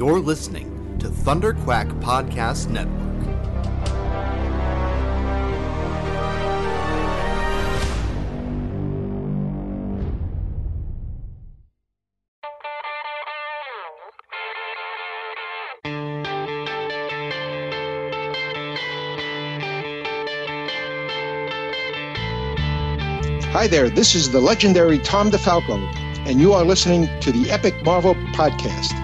You're listening to Thunder Quack Podcast Network. Hi there, this is the legendary Tom DeFalco, and you are listening to the Epic Marvel Podcast.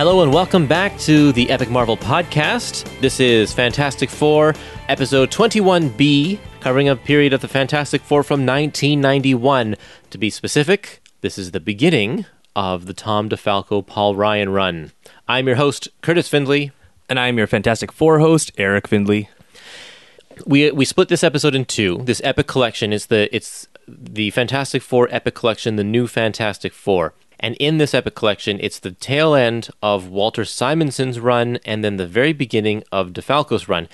Hello and welcome back to the Epic Marvel Podcast. This is Fantastic Four, episode 21B, covering a period of the Fantastic Four from 1991. To be specific, this is the beginning of the Tom DeFalco Paul Ryan run. I'm your host, Curtis Findley. And I'm your Fantastic Four host, Eric Findley. We we split this episode in two. This epic collection is the it's the Fantastic Four epic collection, the new Fantastic Four. And in this epic collection, it's the tail end of Walter Simonson's run and then the very beginning of DeFalco's run.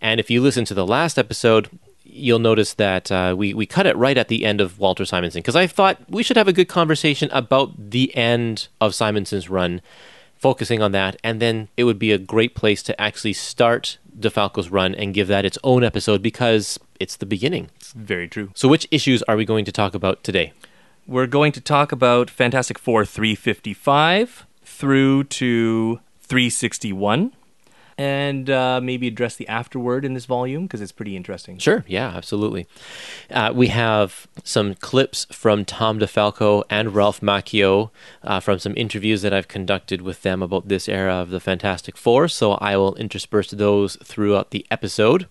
And if you listen to the last episode, you'll notice that uh, we, we cut it right at the end of Walter Simonson because I thought we should have a good conversation about the end of Simonson's run, focusing on that. And then it would be a great place to actually start DeFalco's run and give that its own episode because it's the beginning. It's very true. So, which issues are we going to talk about today? We're going to talk about Fantastic Four 355 through to 361 and uh, maybe address the afterword in this volume because it's pretty interesting. Sure, yeah, absolutely. Uh, we have some clips from Tom DeFalco and Ralph Macchio uh, from some interviews that I've conducted with them about this era of the Fantastic Four, so I will intersperse those throughout the episode.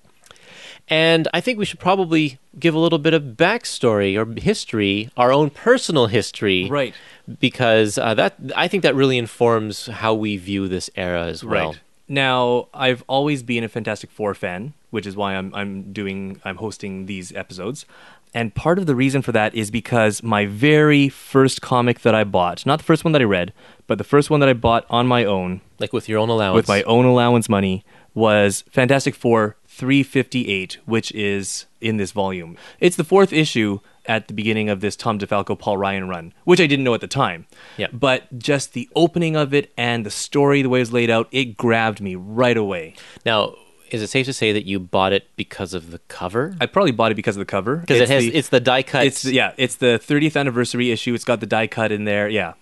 And I think we should probably give a little bit of backstory or history, our own personal history, Right. Because uh, that I think that really informs how we view this era as well. Right. Now, I've always been a Fantastic Four fan, which is why I'm I'm doing I'm hosting these episodes. And part of the reason for that is because my very first comic that I bought, not the first one that I read, but the first one that I bought on my own Like with your own allowance. with my own allowance money was Fantastic Four 358, which is in this volume. It's the fourth issue at the beginning of this Tom DeFalco Paul Ryan run, which I didn't know at the time. Yeah. But just the opening of it and the story, the way it was laid out, it grabbed me right away. Now, is it safe to say that you bought it because of the cover? I probably bought it because of the cover. Because it has the- it's the die cut. it's yeah, it's the 30th anniversary issue. It's got the die cut in there. Yeah.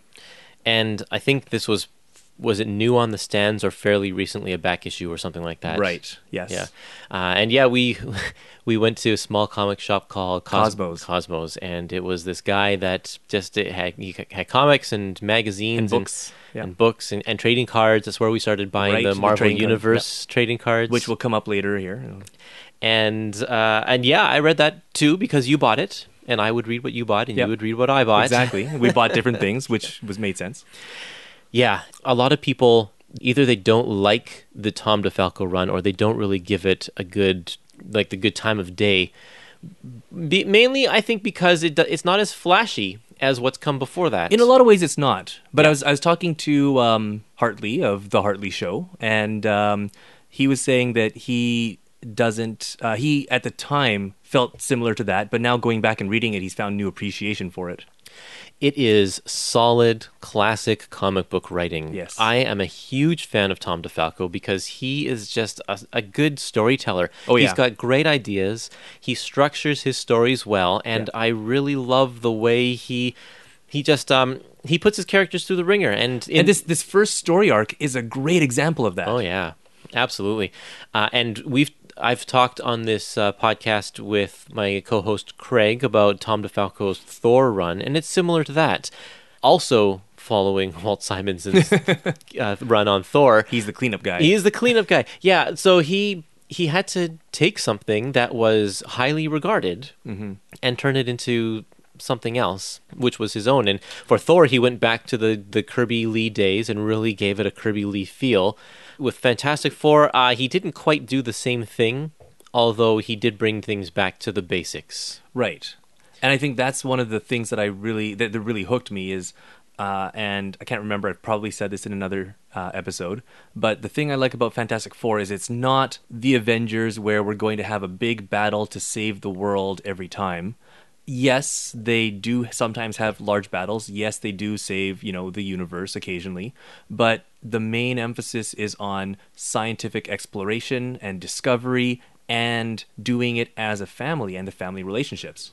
and I think this was was it new on the stands or fairly recently a back issue or something like that. Right. Yes. Yeah. Uh, and yeah, we we went to a small comic shop called Cos- Cosmos. Cosmos, and it was this guy that just it had he had comics and magazines And books, yeah. and books and, and trading cards. That's where we started buying Right, the the Marvel cards, Universe trading cards, Which will come up later here. and uh, and yeah, I read that too because you bought it, and I would read what you bought, and Yep. you would read what I bought. Exactly. we bought different things, which was made sense. Yeah, a lot of people either they don't like the Tom DeFalco run or they don't really give it a good like the good time of day. Be, mainly, I think because it do- it's not as flashy as what's come before that. In a lot of ways, it's not. But I was I was talking to um, Hartley of the Hartley Show, and um, he was saying that he doesn't. Uh, he at the time felt similar to that, but now going back and reading it, he's found new appreciation for it. It is solid, classic comic book writing. Yes. I am a huge fan of Tom DeFalco because he is just a, a good storyteller. Oh, yeah. He's got great ideas. He structures his stories well, and I really love the way he he just um he puts his characters through the wringer. And in, and this this first story arc is a great example of that. Oh yeah, absolutely. Uh, and we've I've talked on this uh, podcast with my co-host Craig about Tom DeFalco's Thor run, and it's similar to that. Also following Walt Simonson's uh, run on Thor, He's the cleanup guy. he is the cleanup guy. Yeah, so he he had to take something that was highly regarded and turn it into something else, which was his own. And for Thor, he went back to the the Kirby Lee days and really gave it a Kirby Lee feel. With Fantastic Four, uh, he didn't quite do the same thing, although he did bring things back to the basics. Right. And I think that's one of the things that I really that, that really hooked me is uh, and I can't remember. I've probably said this in another uh, episode. But the thing I like about Fantastic Four is it's not the Avengers where we're going to have a big battle to save the world every time. Yes, they do sometimes have large battles. Yes, they do save, you know, the universe occasionally. But the main emphasis is on scientific exploration and discovery and doing it as a family and the family relationships.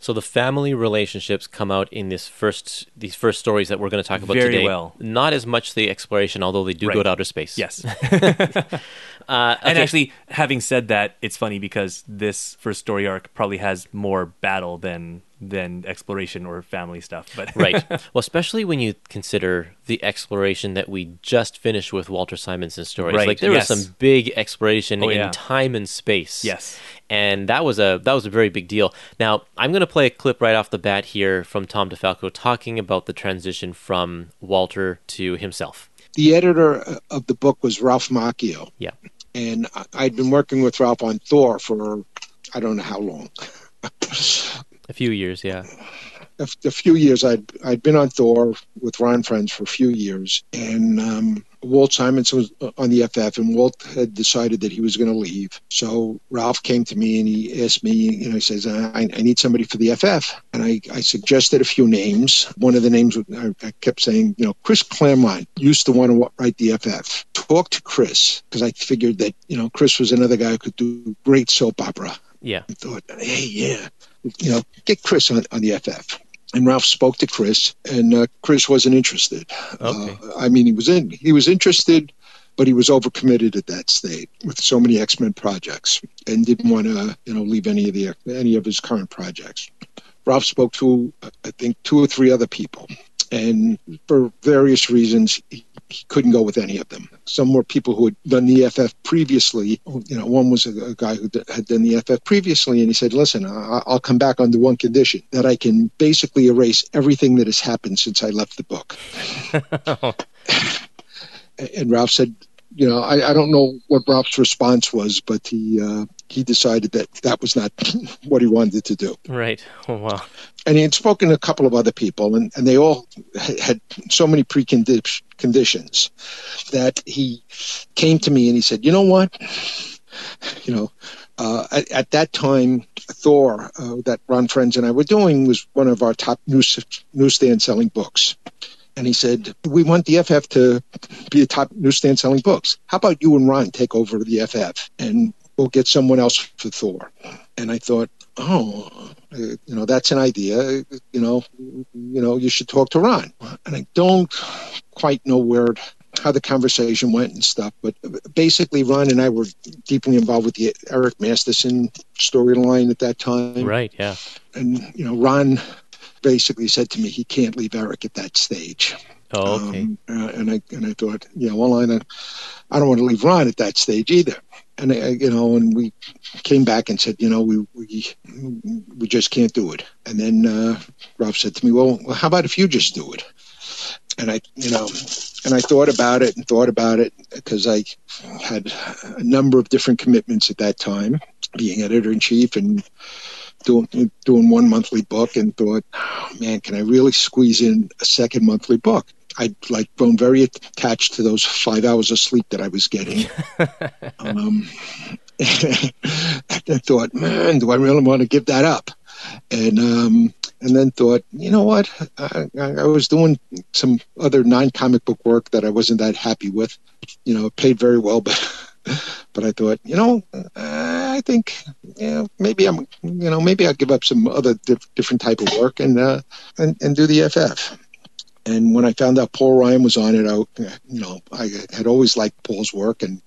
So the family relationships come out in this first these first stories that we're going to talk about Very today. well. Not as much the exploration, although they do go to outer space. Yes. Uh, And okay. actually, having said that, it's funny because this first story arc probably has more battle than than exploration or family stuff. But right. Well, especially when you consider the exploration that we just finished with Walter Simonson's stories. Right, Like there yes. was some big exploration Oh, in yeah. time and space. Yes. And that was a that was a very big deal. Now, I'm going to play a clip right off the bat here from Tom DeFalco talking about the transition from Walter to himself. The editor of the book was Ralph Macchio, Yeah. and I'd been working with Ralph on Thor for I don't know how long. A few years, yeah. a, a few years I'd I'd been on Thor with Ron Frenz for a few years, and um, Walt Simonson was uh, on the FF, and Walt had decided that he was going to leave. So Ralph came to me and he asked me, you know, he says, I, I need somebody for the FF, and I, I suggested a few names. One of the names I, I kept saying, you know, Chris Claremont used to want to write the FF. Talk to Chris because I figured that you know Chris was another guy who could do great soap opera. Yeah. I thought, hey, yeah, you know, get Chris on, on the FF. And Ralph spoke to Chris, and uh, Chris wasn't interested. Okay. Uh, I mean, he was in, he was interested, but he was overcommitted at that state with so many X Men projects, and didn't want to, you know, leave any of the any of his current projects. Ralph spoke to, I think, two or three other people, and for various reasons, he, he couldn't go with any of them. Some were people who had done the FF previously. You know, one was a, a guy who d- had done the FF previously, and he said, "Listen, I, I'll come back under one condition: that I can basically erase everything that has happened since I left the book." and Ralph said, "You know, I, I don't know what Ralph's response was, but he uh, he decided that that was not what he wanted to do." Right. Oh, wow. and he had spoken to a couple of other people, and, and they all had so many preconditions that he came to me and he said, "You know what? You know, uh, at, at that time, Thor, uh, that Ron Frenz and I were doing, was one of our top news, newsstand selling books." And he said, "We want the FF to be a top newsstand selling books. How about you and Ron take over the FF, and we'll get someone else for Thor?" And I thought, "Oh, uh, you know, that's an idea. You know, you know, you should talk to Ron." And I don't quite know where how the conversation went and stuff, but basically, Ron and I were deeply involved with the Eric Masterson storyline at that time Right. Yeah. and you know ron basically said to me he can't leave eric at that stage Oh, okay. um, uh, and i and i thought yeah well i don't, I don't want to leave ron at that stage either and I, you know and we came back and said you know we we we just can't do it and then uh ralph said to me well how about if you just do it and i you know and i thought about it and thought about it because i had a number of different commitments at that time being editor in chief and doing doing one monthly book and thought, oh, man, can I really squeeze in a second monthly book? I'd like grown very attached to those five hours of sleep that I was getting. um, I thought, man, do I really want to give that up? And um, and then thought, you know what? I, I was doing some other non-comic book work that I wasn't that happy with. You know, it paid very well, but but I thought, you know, I think, you know, maybe I'm, you know, maybe I'll give up some other diff- different type of work and, uh, and and do the FF. And when I found out Paul Ryan was on it, I, you know, I had always liked Paul's work and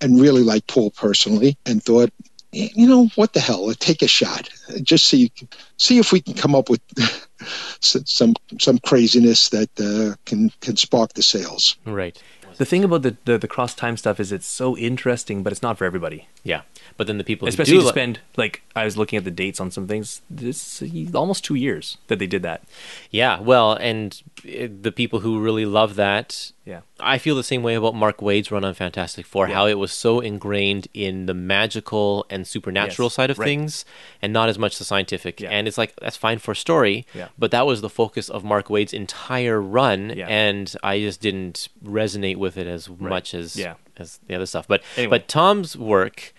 and really liked Paul personally, and thought, you know, what the hell? Take a shot, just see see if we can come up with some some craziness that uh, can can spark the sales. Right. The thing about the, the, the cross time stuff is it's so interesting, but it's not for everybody. Yeah. But then the people Especially who to do li- spend like I was looking at the dates on some things. This almost two years that they did that. Yeah, well, and uh, the people who really love that, Yeah. I feel the same way about Mark Waid's run on Fantastic Four, Yeah. how it was so ingrained in the magical and supernatural Yes, side of right. things and not as much the scientific. Yeah. And it's like, that's fine for story, Yeah. but that was the focus of Mark Waid's entire run, and I just didn't resonate with it as much as, Yeah. as the other stuff. But, Anyway. but Tom's work.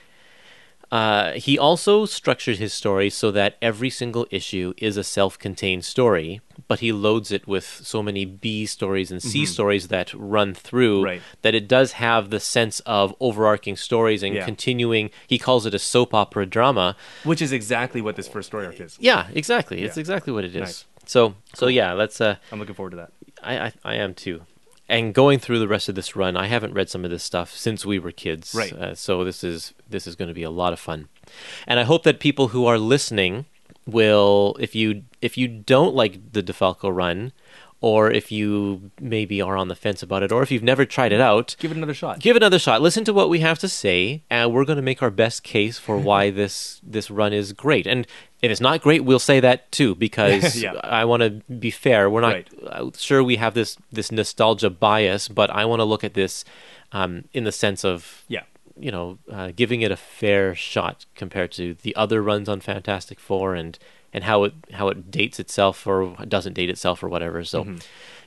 Uh, he also structured his story so that every single issue is a self-contained story, but he loads it with so many B stories and C stories that run through Mm-hmm. Right. that it does have the sense of overarching stories and Yeah. continuing. He calls it a soap opera drama. Which is exactly what this first story arc is. Yeah, exactly. It's exactly what it is. Nice. So, so yeah, let's. Uh, I'm looking forward to that. I, I I am too. And going through the rest of this run, I haven't read some of this stuff since we were kids. Right. Uh, so this is this is going to be a lot of fun, and I hope that people who are listening will, if you if you don't like the DeFalco run, or if you maybe are on the fence about it, or if you've never tried it out, Give it another shot. give it another shot. Listen to what we have to say, and we're going to make our best case for why this this run is great. And if it's not great, we'll say that too, because Yeah. I want to be fair. We're not Right. uh, sure we have this this nostalgia bias, but I want to look at this um, in the sense of yeah. you know uh, giving it a fair shot compared to the other runs on Fantastic Four and and how it how it dates itself or doesn't date itself or whatever. So, Mm-hmm.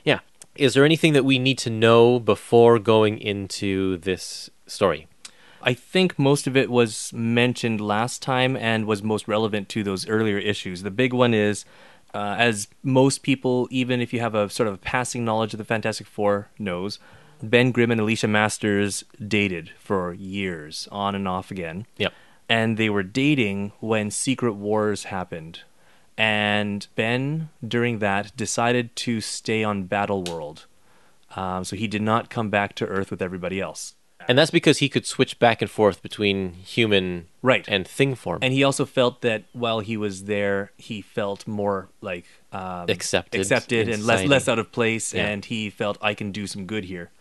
yeah. Is there anything that we need to know before going into this story? I think most of it was mentioned last time and was most relevant to those earlier issues. The big one is, uh, as most people, even if you have a sort of passing knowledge of the Fantastic Four, knows, Ben Grimm and Alicia Masters dated for years, on and off again. Yep. And they were dating when Secret Wars happened. And Ben, during that, decided to stay on Battle World. Um, so he did not come back to Earth with everybody else. And that's because he could switch back and forth between human Right. and thing form. and he also felt that while he was there, he felt more like um, Accepted accepted, and less less out of place. Yeah. And he felt I can do some good here.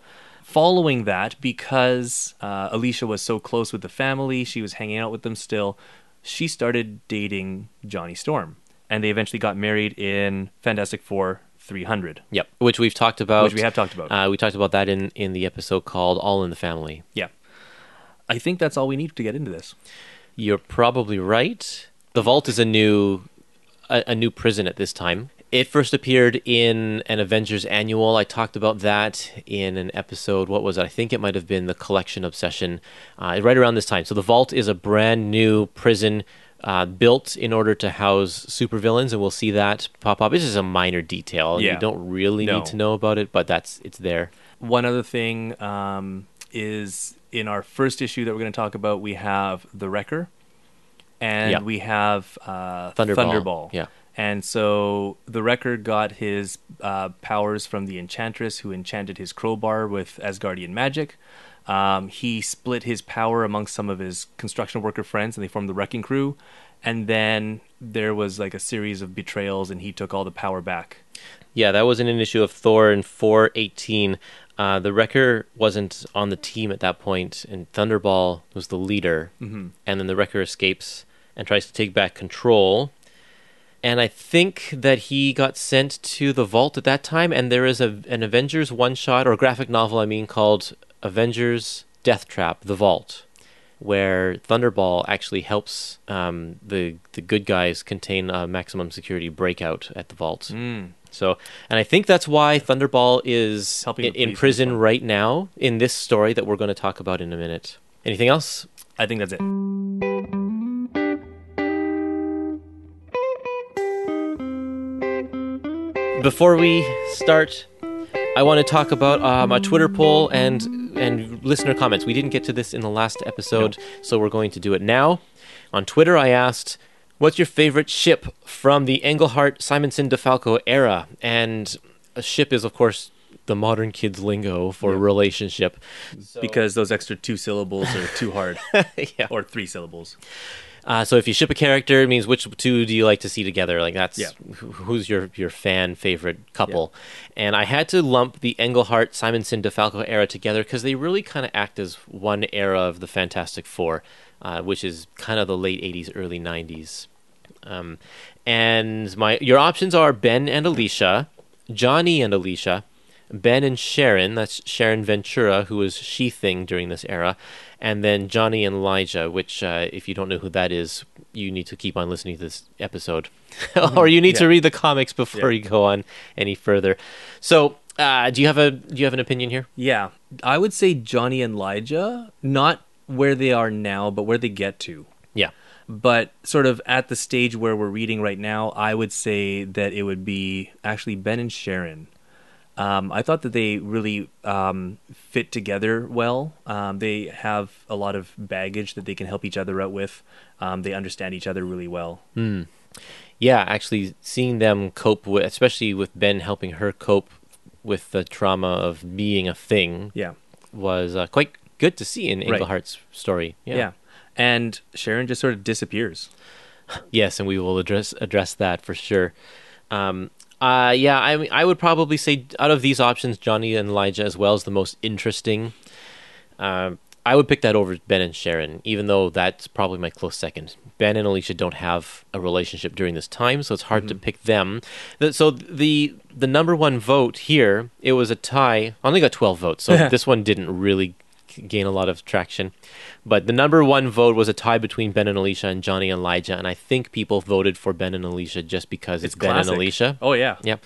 Following that, because uh, Alicia was so close with the family, she was hanging out with them still. She started dating Johnny Storm, and they eventually got married in Fantastic Four 300. Yep, which we've talked about. Which we have talked about. Uh, we talked about that in in the episode called "All in the Family." Yeah, I think that's all we need to get into this. You're probably right. The Vault is a new a, a new prison at this time. It first appeared in an Avengers annual. I talked about that in an episode. What was it? I think it might have been the Collection Obsession, uh, right around this time. So the Vault is a brand new prison uh, built in order to house supervillains, and we'll see that pop up. This is a minor detail. Yeah. You don't really No. need to know about it, but that's it's there. One other thing um, is in our first issue that we're going to talk about, we have the Wrecker, and Yeah. we have uh, Thunderball. Thunderball. Yeah. And so the Wrecker got his uh, powers from the Enchantress, who enchanted his crowbar with Asgardian magic. Um, he split his power amongst some of his construction worker friends, and they formed the Wrecking Crew. And then there was like a series of betrayals, and he took all the power back. Yeah, that was in an issue of Thor in 418. Uh, the Wrecker wasn't on the team at that point, and Thunderball was the leader. Mm-hmm. And then the Wrecker escapes and tries to take back control. And I think that he got sent to the vault at that time, and there is a, an Avengers one shot, or graphic novel, I mean, called Avengers Death Trap The Vault, where Thunderball actually helps um, the, the good guys contain a maximum security breakout at the vault. So, and I think that's why Thunderball is Helping in, in prison right now in this story that we're going to talk about in a minute. Anything else? I think that's it. Before we start, I want to talk about um, a Twitter poll and and listener comments. We didn't get to this in the last episode, so we're going to do it now. On Twitter, I asked, "What's your favorite ship from the Englehart Simonson DeFalco era?" And a ship is, of course, the modern kids lingo for relationship. because those extra two syllables are too hard, yeah. or three syllables. Uh, so if you ship a character, it means which two do you like to see together? Like that's Yeah. who's your your fan favorite couple. And I had to lump the Englehart Simonson DeFalco era together because they really kind of act as one era of the Fantastic Four, uh, which is kind of the late '80s, early '90s. Um, and my your options are Ben and Alicia, Johnny and Alicia, Ben and Sharon. That's Sharon Ventura, who was She Thing during this era, and then Johnny and Elijah. Which, uh, if you don't know who that is, you need to keep on listening to this episode, or you need to read the comics before Yeah. you go on any further. So, uh, do you have a do you have an opinion here? Yeah, I would say Johnny and Elijah, not where they are now, but where they get to. Yeah. But sort of at the stage where we're reading right now, I would say that it would be actually Ben and Sharon. Um, I thought that they really um, fit together well. Um, they have a lot of baggage that they can help each other out with. Um, they understand each other really well. yeah, actually seeing them cope with, especially with Ben helping her cope with the trauma of being a thing, Yeah. was uh, quite good to see in Right. Englehart's story. yeah. And Sharon just sort of disappears. Yes, and we will address address that for sure. Um, uh, yeah, I mean, I would probably say out of these options, Johnny and Elijah as well is the most interesting. Um, I would pick that over Ben and Sharon, even though that's probably my close second. Ben and Alicia don't have a relationship during this time, so it's hard to pick them. So the the number one vote here, it was a tie. I only got twelve votes, so this one didn't really gain a lot of traction. But the number one vote was a tie between Ben and Alicia and Johnny and Elijah, and I think people voted for Ben and Alicia just because it's, It's Ben classic. and Alicia. Oh, yeah. Yeah,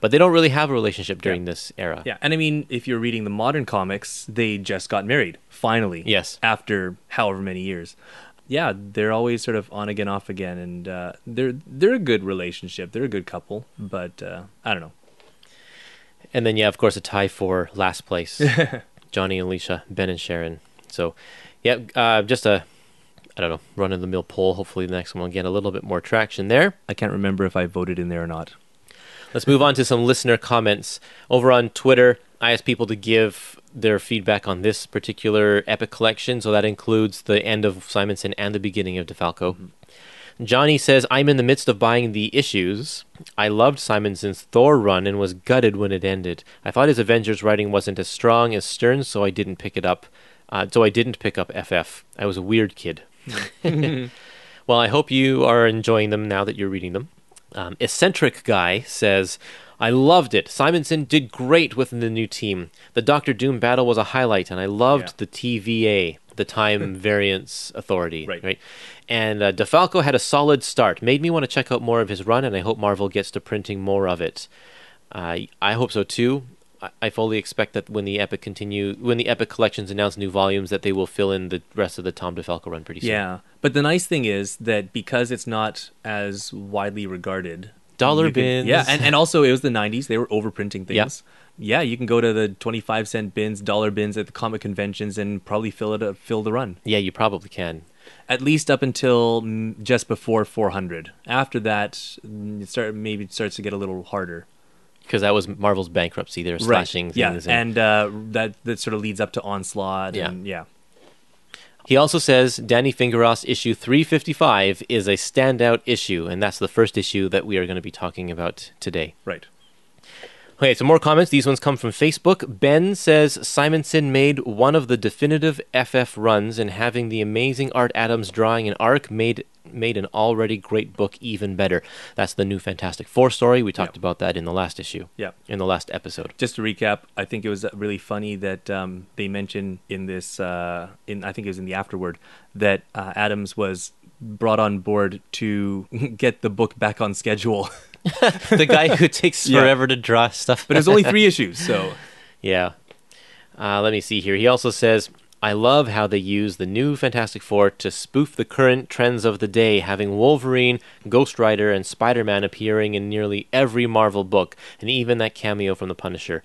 but they don't really have a relationship during this era. Yeah, and I mean, if you're reading the modern comics, they just got married finally. Yes. after however many years. Yeah, they're always sort of on again, off again, and uh, they're they're a good relationship. They're a good couple, but uh, I don't know. And then, yeah, of course, a tie for last place. Johnny and Alicia, Ben and Sharon. So, yeah, uh, just a, I don't know, run of the mill poll. Hopefully, the next one will get a little bit more traction there. I can't remember if I voted in there or not. Let's move on to some listener comments. Over on Twitter, I asked people to give their feedback on this particular epic collection. So that includes the end of Simonson and the beginning of DeFalco. Johnny says, I'm in the midst of buying the issues. I loved Simonson's Thor run and was gutted when it ended. I thought his Avengers writing wasn't as strong as Stern's, so I didn't pick it up. Uh, so I didn't pick up FF. I was a weird kid. well, I hope you are enjoying them now that you're reading them. Um, eccentric guy says, I loved it. Simonson did great with the new team. The Doctor Doom battle was a highlight, and I loved Yeah. the TVA, the Time Variance Authority. Right. right. And uh, DeFalco had a solid start. Made me want to check out more of his run, and I hope Marvel gets to printing more of it. Uh, I hope so too. I- I fully expect that when the Epic continue, when the Epic collections announce new volumes, that they will fill in the rest of the Tom DeFalco run pretty soon. Yeah, but the nice thing is that because it's not as widely regarded, Dollar you can- bins. yeah, and, and also it was the '90s; they were overprinting Yeah. things. Yeah, you can go to the twenty-five cent bins, dollar bins at the comic conventions, and probably fill it up, fill the run. yeah, you probably can. At least up until just before 400. After that, mm, it start maybe it starts to get a little harder. because that was Marvel's bankruptcy. They were slashing Yeah, things. and uh, that that sort of leads up to onslaught. Yeah. and yeah. he also says Danny Fingeroth issue 355 is a standout issue, and that's the first issue that we are going to be talking about today. Right. Okay, some more comments. These ones come from Facebook. Ben says Simonson made one of the definitive FF runs, and having the amazing Art Adams drawing an arc made made an already great book even better. That's the new Fantastic Four story. We talked Yeah. about that in the last issue. Yeah. In the last episode. just to recap, I think it was really funny that um, they mentioned in this, uh, in I think it was in the afterword, that uh, Adams was brought on board to get the book back on schedule. the guy who takes Yeah. forever to draw stuff. but was only three issues, so Yeah. Uh, let me see here. He also says, I love how they use the new Fantastic Four to spoof the current trends of the day, having Wolverine, Ghost Rider, and Spider Man appearing in nearly every Marvel book, and even that cameo from The Punisher.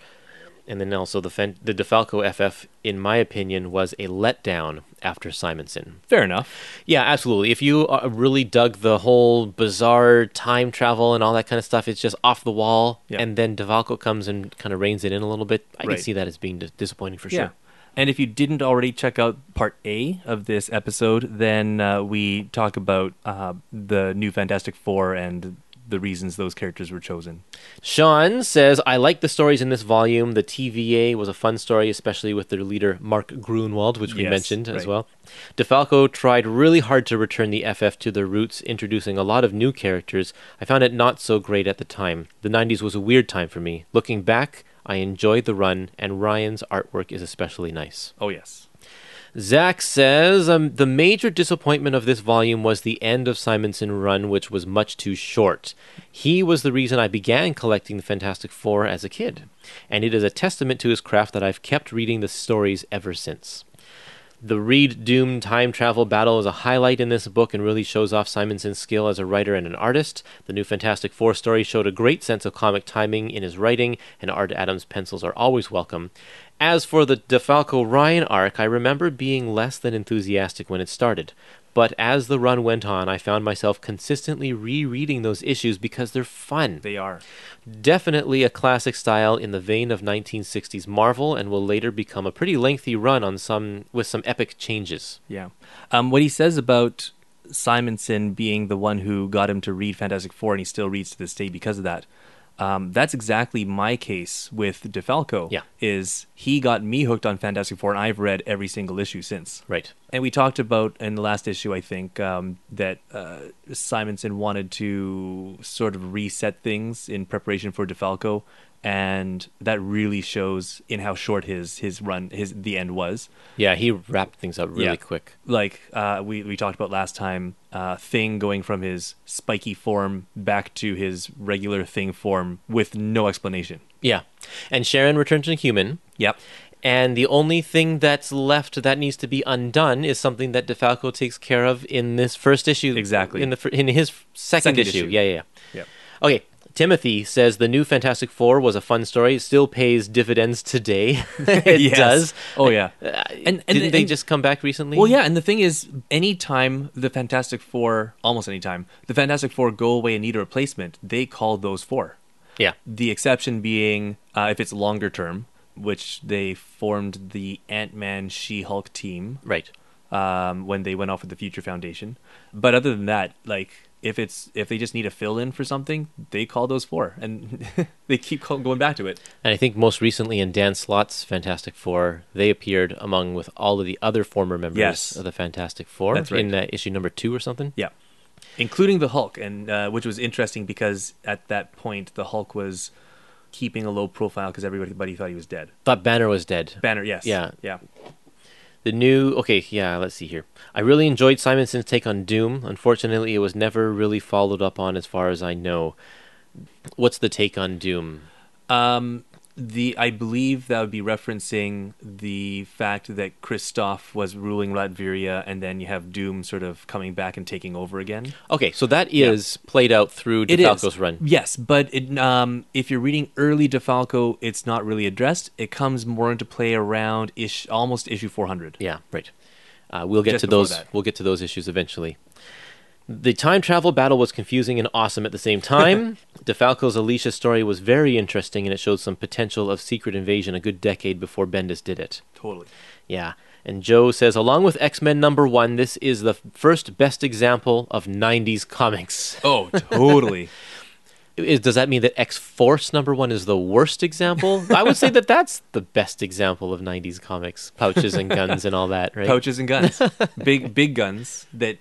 And then also the, Fen- the DeFalco FF, in my opinion, was a letdown after Simonson. fair enough. Yeah, absolutely. If you uh, really dug the whole bizarre time travel and all that kind of stuff, it's just off the wall. Yeah. And then DeFalco comes and kind of reins it in a little bit. I Right. can see that as being dis- disappointing for Yeah. sure. And if you didn't already check out part A of this episode, then uh, we talk about uh, the new Fantastic Four and the reasons those characters were chosen. Sean says, I like the stories in this volume. The TVA was a fun story, especially with their leader, Mark Gruenwald, which we Yes, mentioned as well. DeFalco tried really hard to return the FF to their roots, introducing a lot of new characters. I found it not so great at the time. The 90s was a weird time for me. Looking back, I enjoyed the run, and Ryan's artwork is especially nice. Oh, yes. Zach says um, the major disappointment of this volume was the end of Simonson run, which was much too short. He was the reason I began collecting the Fantastic Four as a kid, and it is a testament to his craft that I've kept reading the stories ever since. The Reed Doom time travel battle is a highlight in this book and really shows off Simonson's skill as a writer and an artist. The new Fantastic Four story showed a great sense of comic timing in his writing, and Art Adams' pencils are always welcome. As for the DeFalco Ryan arc, I remember being less than enthusiastic when it started. But as the run went on, I found myself consistently rereading those issues because they're fun. They are. Definitely a classic style in the vein of 1960s Marvel and will later become a pretty lengthy run on some with some epic changes. Yeah. Um, what he says about Simonson being the one who got him to read Fantastic Four, and he still reads to this day because of that. Um, that's exactly my case with DeFalco. Yeah. Is he got me hooked on Fantastic Four, and I've read every single issue since. Right. And we talked about in the last issue, I think, um, that uh, Simonson wanted to sort of reset things in preparation for DeFalco, and that really shows in how short his his run, his the end was. Yeah, he wrapped things up really Yeah. quick. Like uh, we we talked about last time, uh, Thing going from his spiky form back to his regular Thing form with no explanation. Yeah. And Sharon returns to human. Yep. And the only thing that's left that needs to be undone is something that DeFalco takes care of in this first issue. Exactly. In the in his second, Second issue. issue. Yeah, yeah, yeah. Yep. Okay. Timothy says the new Fantastic Four was a fun story. It still pays dividends today. it Yes. does. Oh yeah. Uh, And- and- didn't they and- just come back recently? Well, yeah, and the thing is, anytime the Fantastic Four, almost anytime, the Fantastic Four go away and need a replacement, they call those four. Yeah. The exception being uh, if it's longer term, which they formed the Ant Man She Hulk team Right. um, when they went off with the Future Foundation. But other than that, like if it's if they just need a fill in for something, they call those four, and they keep call- going back to it. And I think most recently in Dan Slott's Fantastic Four, they appeared among with all of the other former members Yes. of the Fantastic Four That's right. in uh, issue number two or something. Yeah, including the Hulk, and uh, which was interesting because at that point the Hulk was keeping a low profile because everybody thought he was dead. Thought Banner was dead. Banner, yes, Yeah. yeah. The new okay, yeah, let's see here. I really enjoyed Simonson's take on Doom. Unfortunately, it was never really followed up on as far as I know. What's the take on Doom? Um, the I believe that would be referencing the fact that Kristoff was ruling Latveria, and then you have Doom sort of coming back and taking over again. Okay, so that is played out through DeFalco's run. yes, but it, um, if you're reading early DeFalco, it's not really addressed. It comes more into play around ish, almost issue 400. Yeah, right. Uh, we'll get Just to those. that. We'll get to those issues eventually. The time travel battle was confusing and awesome at the same time. DeFalco's Alicia story was very interesting, and it showed some potential of secret invasion a good decade before Bendis did it. Totally. Yeah. And Joe says, along with X Men number one, this is the first best example of 90s comics. Oh, totally. Is, does that mean that X Force number one is the worst example? I would say that that's the best example of 90s comics. Pouches and guns and all that, right? Pouches and guns, big big guns that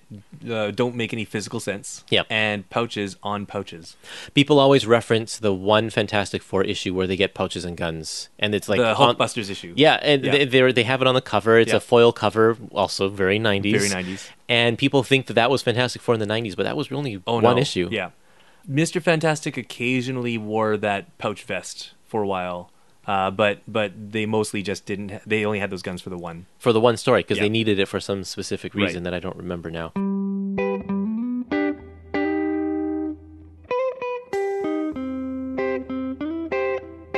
uh, don't make any physical sense. Yep. And pouches on pouches. People always reference the one Fantastic Four issue where they get pouches and guns, and it's like the on- issue. Yeah, and Yeah. They, they're- have it on the cover. It's Yeah. a foil cover, also very 90s. Very 90s. And people think that that was Fantastic Four in the 90s, but that was only Oh, one no. issue. Yeah. Mr. Fantastic occasionally wore that pouch vest for a while. Uh, but but they mostly just didn't. Ha- they only had those guns for the one. For the one story, because Yeah. they needed it for some specific Right. reason that I don't remember now.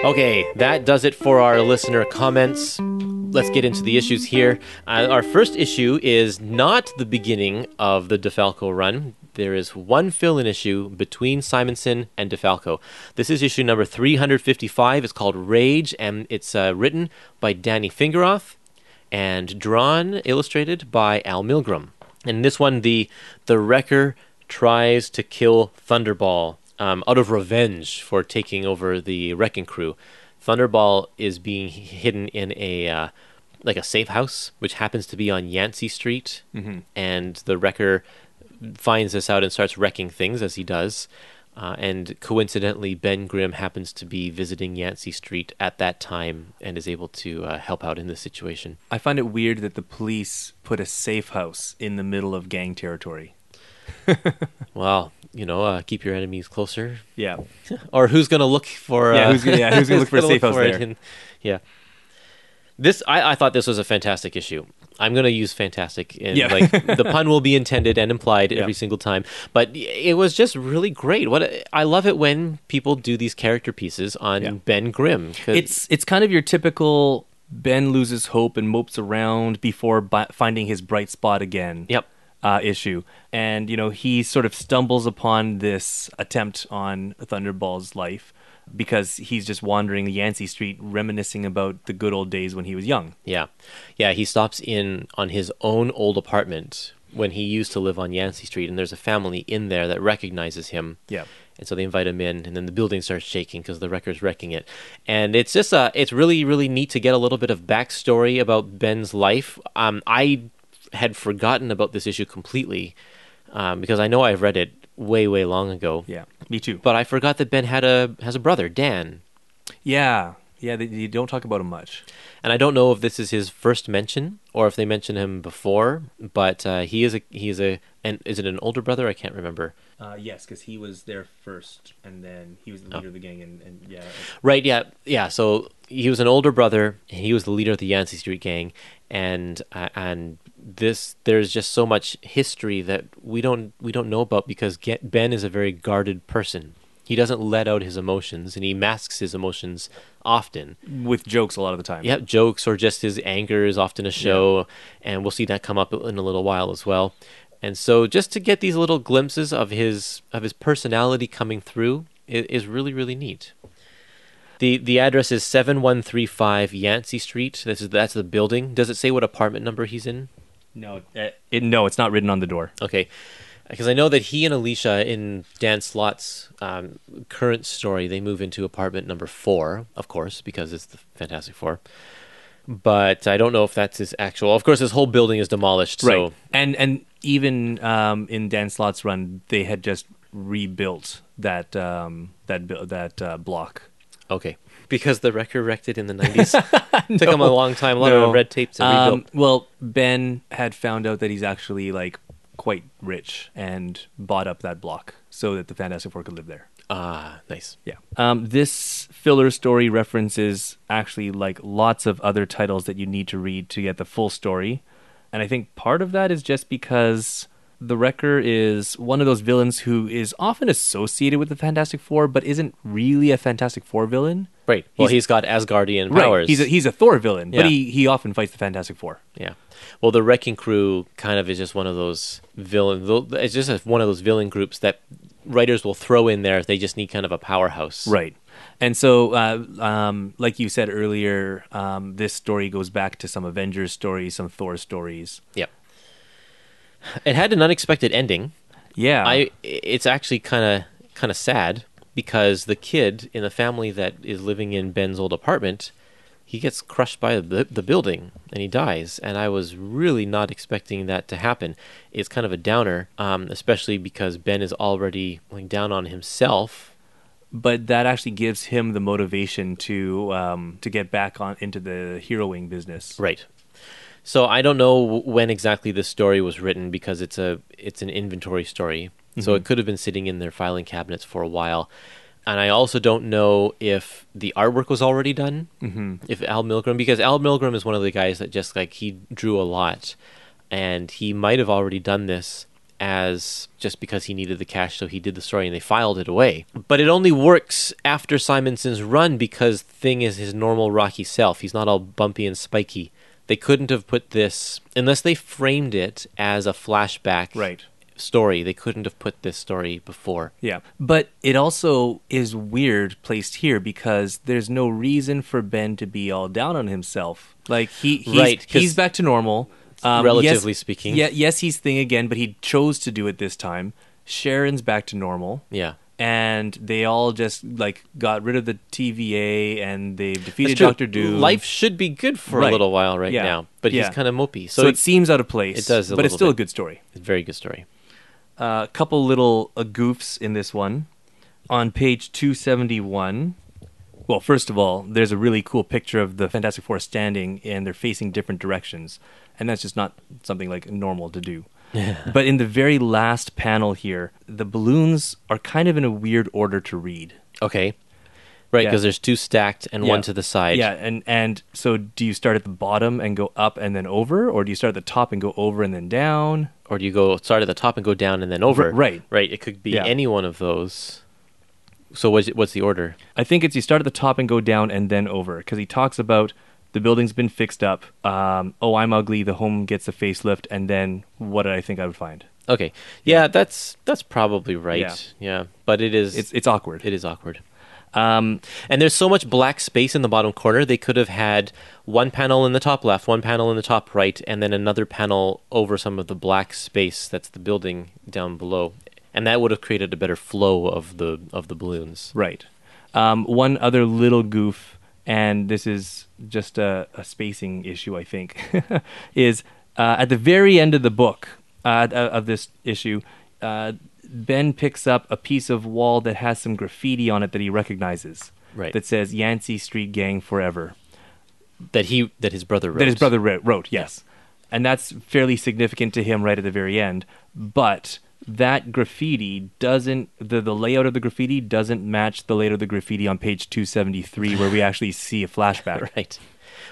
Okay, that does it for our listener comments. Let's get into the issues here. Uh, our first issue is not the beginning of the DeFalco run. There is one fill in issue between Simonson and DeFalco. This is issue number 355. It's called Rage, and it's uh, written by Danny Fingeroth and drawn, illustrated by Al Milgrom. And in this one, the the Wrecker tries to kill Thunderball um, out of revenge for taking over the wrecking crew. Thunderball is being hidden in a uh, like a safe house, which happens to be on Yancey Street, and the Wrecker finds this out and starts wrecking things as he does. Uh, and coincidentally, Ben Grimm happens to be visiting Yancey Street at that time and is able to uh, help out in this situation. I find it weird that the police put a safe house in the middle of gang territory. Well, you know, uh, keep your enemies closer. Yeah. Or who's going to look for? Yeah, uh, who's gonna- yeah, who's gonna look for a safe house there? in- yeah. This I, I thought this was a fantastic issue. I'm going to use fantastic, and Yeah. like the pun will be intended and implied Yeah. every single time. But it was just really great. What a- I love it when people do these character pieces on Yeah. Ben Grimm. 'cause- It's it's kind of your typical Ben loses hope and mopes around before bi- finding his bright spot again. Yep. Uh, issue, and you know he sort of stumbles upon this attempt on Thunderball's life because he's just wandering the Yancey Street, reminiscing about the good old days when he was young. Yeah. Yeah, he stops in on his own old apartment when he used to live on Yancey Street, and there's a family in there that recognizes him. Yeah. And so they invite him in, and then the building starts shaking because the wrecker's wrecking it. And it's just, uh, it's really, really neat to get a little bit of backstory about Ben's life. Um, I had forgotten about this issue completely um, because I know I've read it way, way long ago. Yeah, me too. But I forgot that Ben had a has a brother, Dan. Yeah, yeah, they, you don't talk about him much. and I don't know if this is his first mention or if they mentioned him before. But uh, he is a he is a and is it an older brother? I can't remember. Uh, yes, because he was there first, and then he was the leader of the gang, and, and yeah, Right? Yeah, yeah. So he was an older brother. He was the leader of the Yancey Street gang, and uh, and this there's just so much history that we don't we don't know about because Ge- Ben is a very guarded person. He doesn't let out his emotions, and he masks his emotions often. with jokes a lot of the time. Yeah, jokes or just his anger is often a show, and we'll see that come up in a little while as well. And so, just to get these little glimpses of his of his personality coming through is, is really really neat. the The address is seven one three five Yancey Street. This is that's the building. Does it say what apartment number he's in? No, uh, it, no, it's not written on the door. Okay, because I know that he and Alicia in Dan Slott's um, current story they move into apartment number four, of course, because it's the Fantastic Four. But I don't know if that's his actual. Of course, his whole building is demolished. So and and even um, in Dan Slott's run, they had just rebuilt that um, that that uh, block. okay, because the wrecker wrecked it in the nineties. Took him a long time, a lot No. of red tape to Um, well, Ben had found out that he's actually like quite rich and bought up that block so that the Fantastic Four could live there. Ah, nice. Yeah. Um, this filler story references actually like lots of other titles that you need to read to get the full story. And I think part of that is just because the Wrecker is one of those villains who is often associated with the Fantastic Four, but isn't really a Fantastic Four villain. Right. Well, He's- got Asgardian powers. He's a, he's a Thor villain, Yeah. but he, he often fights the Fantastic Four. Yeah. Well, the Wrecking Crew kind of is just one of those villain. It's just a, one of those villain groups that writers will throw in there if they just need kind of a powerhouse. Right. And so, uh, um, like you said earlier, um, this story goes back to some Avengers stories, some Thor stories. Yep. It had an unexpected ending. Yeah. I. It's actually kind of kind of sad because the kid in the family that is living in Ben's old apartment, he gets crushed by the the building and he dies. And I was really not expecting that to happen. It's kind of a downer, um, especially because Ben is already like, down on himself but that actually gives him the motivation to um, to get back on into the heroing business. Right. So I don't know when exactly this story was written because it's a it's an inventory story. So it could have been sitting in their filing cabinets for a while. And I also don't know if the artwork was already done. Mm-hmm. If Al Milgrom, because Al Milgrom is one of the guys that just like he drew a lot, and he might have already done this as just because he needed the cash, so he did the story and they filed it away. But it only works after Simonson's run because Thing is his normal rocky self. He's not all bumpy and spiky. They couldn't have put this unless they framed it as a flashback, Right. Story. They couldn't have put this story before. Yeah. But it also is weird placed here because there's no reason for Ben to be all down on himself. Like he he's, Right, he's back to normal. Um, Relatively yes- speaking. Yeah, yes, he's thing again, but he chose to do it this time. Sharon's back to normal. Yeah. And they all just like got rid of the TVA and they've defeated Doctor Doom. Life should be good for a little while right Yeah. now, but Yeah. he's kind of mopey. so, So, it seems out of place. it does a but it's still a good story. it's a very good story. A couple little uh, goofs in this one. On page 271, well, first of all, there's a really cool picture of the Fantastic Four standing and they're facing different directions. And that's just not something like normal to do. but in the very last panel here, the balloons are kind of in a weird order to read. Okay. Right, Yeah. because there's two stacked and Yeah. one to the side. Yeah, and and so do you start at the bottom and go up and then over, or do you start at the top and go over and then down? Or do you go start at the top and go down and then over? R- right. Right. It could be Yeah. any one of those. So what's what's the order? I think it's you start at the top and go down and then over because he talks about the building's been fixed up. Um, oh, I'm ugly. The home gets a facelift, and then what did I think I would find? Okay. Yeah, that's that's probably right. Yeah. Yeah. But it is It's it's awkward. it is awkward. Um, And there's so much black space in the bottom corner. They could have had one panel in the top left, one panel in the top right, and then another panel over some of the black space that's the building down below. And that would have created a better flow of the of the balloons. right. Um, one other little goof, and this is just a, a spacing issue, I think, is uh, at the very end of the book uh, of this issue. Uh, Ben picks up a piece of wall that has some graffiti on it that he recognizes. Right. That says Yancey Street Gang Forever. That he that his brother wrote. That his brother wrote, wrote yes. And that's fairly significant to him right at the very end. But that graffiti doesn't, the, the layout of the graffiti doesn't match the layout of the graffiti on page 273, where we actually see a flashback. Right.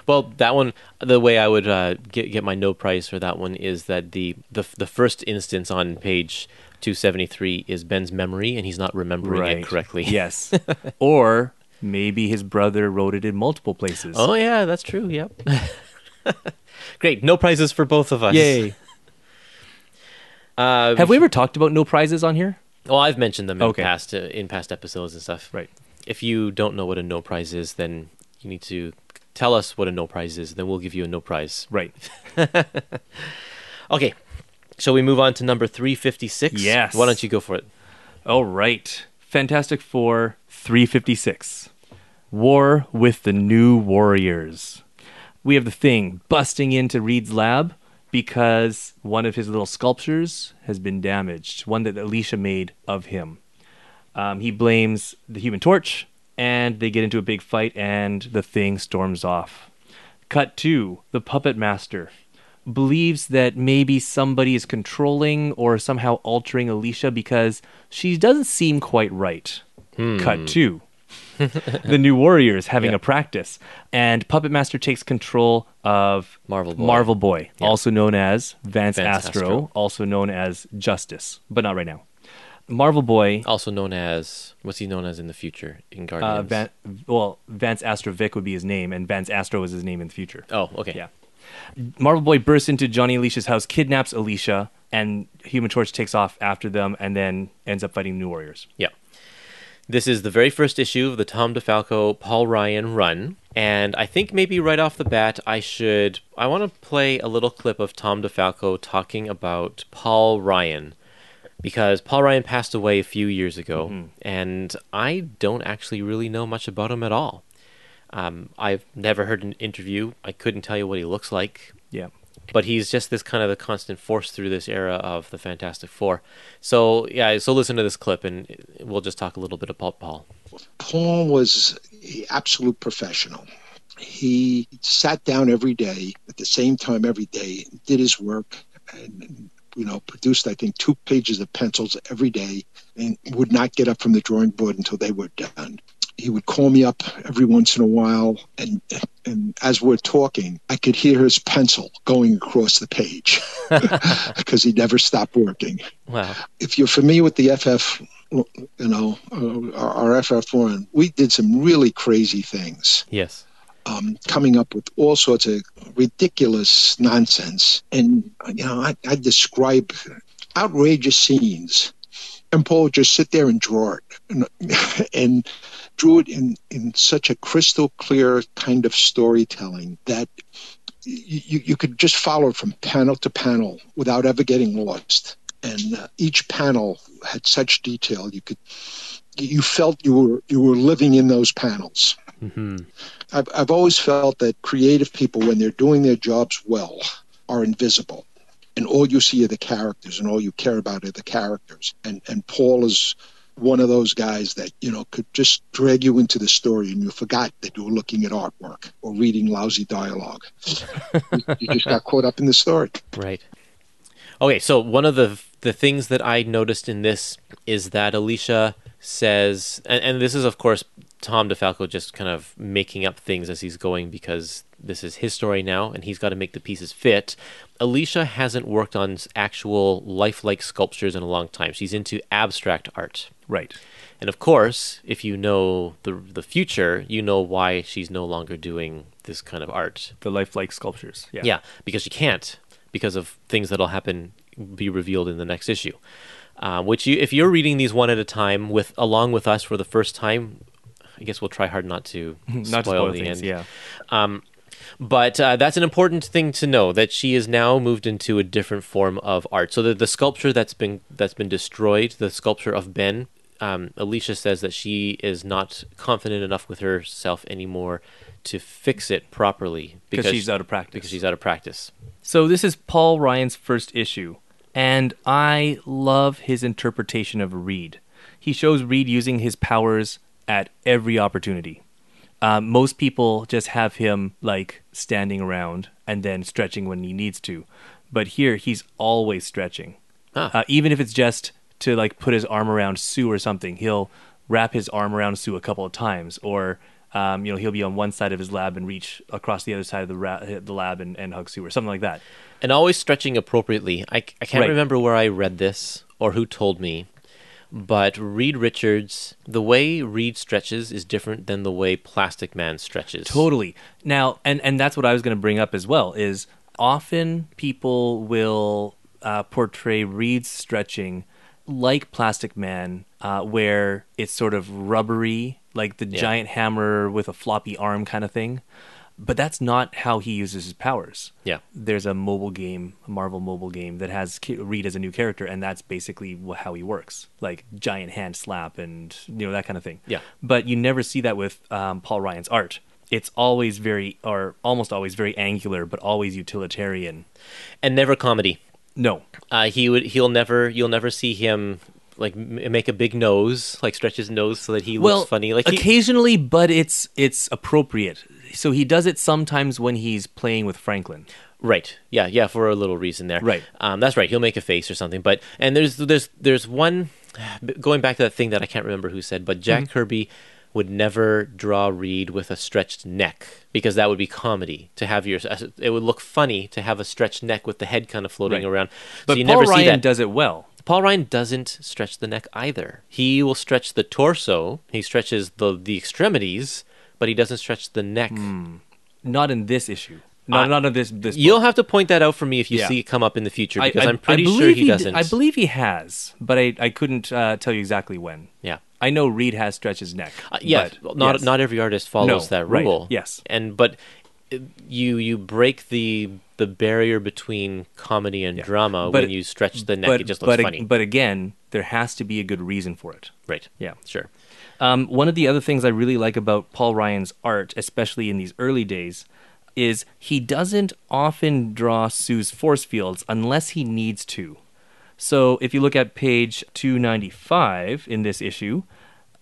Well, that one, the way I would uh, get get my no prize for that one is that the the the first instance on page two seventy three is Ben's memory, and he's not remembering it correctly. yes. or maybe his brother wrote it in multiple places. Oh yeah, that's true. Yep. Great. No prizes for both of us. Yay. Uh, Have we ever talked about no prizes on here? Well, I've mentioned them in Okay. past uh, in past episodes and stuff. Right. If you don't know what a no prize is, then you need to tell us what a no prize is. Then we'll give you a no prize. Right. Okay. Shall we move on to number three fifty six? Yes. Why don't you go for it? All right. Fantastic Four 356. War with the New Warriors. We have the thing busting into Reed's lab because one of his little sculptures has been damaged, one that Alicia made of him. Um, he blames the Human Torch, and they get into a big fight, and the thing storms off. Cut to The Puppet Master believes that maybe somebody is controlling or somehow altering Alicia because she doesn't seem quite right. Cut two. the new warriors having Yeah. a practice, and Puppet Master takes control of Marvel Boy. Marvel Boy, Yeah. also known as Vance, Vance Astro, Astro. also known as Justice, but not right now. Marvel Boy, Also known as what's he known as in the future in uh, Guardians? Van, well, Vance Astrovik would be his name, and Vance Astro is his name in the future. oh, okay. Yeah. Marvel Boy bursts into Johnny Alicia's house, kidnaps Alicia, and Human Torch takes off after them, and then ends up fighting New Warriors. Yeah. This is the very first issue of the Tom DeFalco Paul Ryan run, and I think maybe right off the bat I should I want to play a little clip of Tom DeFalco talking about Paul Ryan because Paul Ryan passed away a few years ago, mm-hmm. and I don't actually really know much about him at all. Um, I've never heard an interview. I couldn't tell you what he looks like Yeah. but he's just this kind of the constant force through this era of the Fantastic Four. So yeah, so listen to this clip, and we'll just talk a little bit about Paul. Paul was an absolute professional. He sat down every day at the same time every day, did his work, and you know produced I think two pages of pencils every day, and would not get up from the drawing board until they were done. He would call me up every once in a while, and and as we're talking, I could hear his pencil going across the page because he never stopped working Wow. if you're familiar with the FF, you know, uh, our, our FF1, we did some really crazy things, Yes. Um, coming up with all sorts of ridiculous nonsense. And, you know, I, I describe outrageous scenes, and Paul just sit there and draw it, and, and drew it in in such a crystal clear kind of storytelling that you, you could just follow from panel to panel without ever getting lost. And uh, each panel had such detail you could you felt you were you were living in those panels. Hmm I've, I've always felt that creative people, when they're doing their jobs well, are invisible. And all you see are the characters, and all you care about are the characters. And, and Paul is one of those guys that, you know, could just drag you into the story and you forgot that you were looking at artwork or reading lousy dialogue. you, you just got caught up in the story. Right. Okay, so one of the the things that I noticed in this is that Alicia says, and, and this is of course Tom DeFalco just kind of making up things as he's going because this is his story now, and he's got to make the pieces fit. Alicia hasn't worked on actual lifelike sculptures in a long time. She's into abstract art. Right. And of course, if you know the the future, you know why she's no longer doing this kind of art. The lifelike sculptures. Yeah. Yeah, because she can't because of things that'll happen be revealed in the next issue. Um, which you, if you're reading these one at a time with along with us for the first time, I guess we'll try hard not to Not spoil, spoil the things. end. Yeah. Um, but uh, that's an important thing to know that she is now moved into a different form of art. So the, the sculpture that's been that's been destroyed, the sculpture of Ben, um, Alicia says that she is not confident enough with herself anymore to fix it properly Because she's out of practice. Because she's out of practice. So this is Paul Ryan's first issue, and I love his interpretation of Reed. He shows Reed using his powers at every opportunity. Um, most people just have him like standing around and then stretching when he needs to, but here he's always stretching. Ah. Uh, even if it's just to like put his arm around Sue or something, he'll wrap his arm around Sue a couple of times, or um, you know he'll be on one side of his lab and reach across the other side of the, ra- the lab and, and hug Sue or something like that. and always stretching appropriately. I, I can't Right. remember where I read this or who told me, but Reed Richards, the way Reed stretches is different than the way Plastic Man stretches. Totally. Now, and and that's what I was going to bring up as well. Is often people will uh, portray Reed's stretching like Plastic Man, uh, where it's sort of rubbery, like the Yeah. giant hammer with a floppy arm kind of thing. But that's not how he uses his powers. Yeah. There's a mobile game, a Marvel mobile game that has Reed as a new character, and that's basically how he works, like giant hand slap and you know that kind of thing. Yeah. But you never see that with um, Paul Ryan's art. It's always very, or almost always very angular, but always utilitarian. and never comedy. No, Uh, he would. He'll never. You'll never see him like make a big nose, like stretch his nose so that he looks well, funny. Like he, occasionally, but it's it's appropriate. So he does it sometimes when he's playing with Franklin. Right. Yeah. Yeah. For a little reason there. Right. Um, that's right. He'll make a face or something. But and there's there's there's one going back to that thing that I can't remember who said, but Jack Mm-hmm. Kirby would never draw Reed with a stretched neck because that would be comedy. To have your it would look funny to have a stretched neck with the head kind of floating Right. around. But so you Paul never see Ryan that. does it well. Paul Ryan doesn't stretch the neck either. He will stretch the torso. He stretches the the extremities, but he doesn't stretch the neck. Not in this issue. Not I- not in this this. You'll book. have to point that out for me if you Yeah. see it come up in the future because I, am pretty sure believe he, doesn't. I believe he has, but I I couldn't uh, tell you exactly when. Yeah. I know Reed has stretched his neck. Uh, yeah, but not yes. not every artist follows No, that right, rule. yes. and but uh, you you break the the barrier between comedy and Yeah. drama But- when you stretch the neck. but, it just looks but, funny. But again, there has to be a good reason for it. right? Yeah. Sure. Um, one of the other things I really like about Paul Ryan's art, especially in these early days, is he doesn't often draw Sue's force fields unless he needs to. So if you look at page 295 in this issue,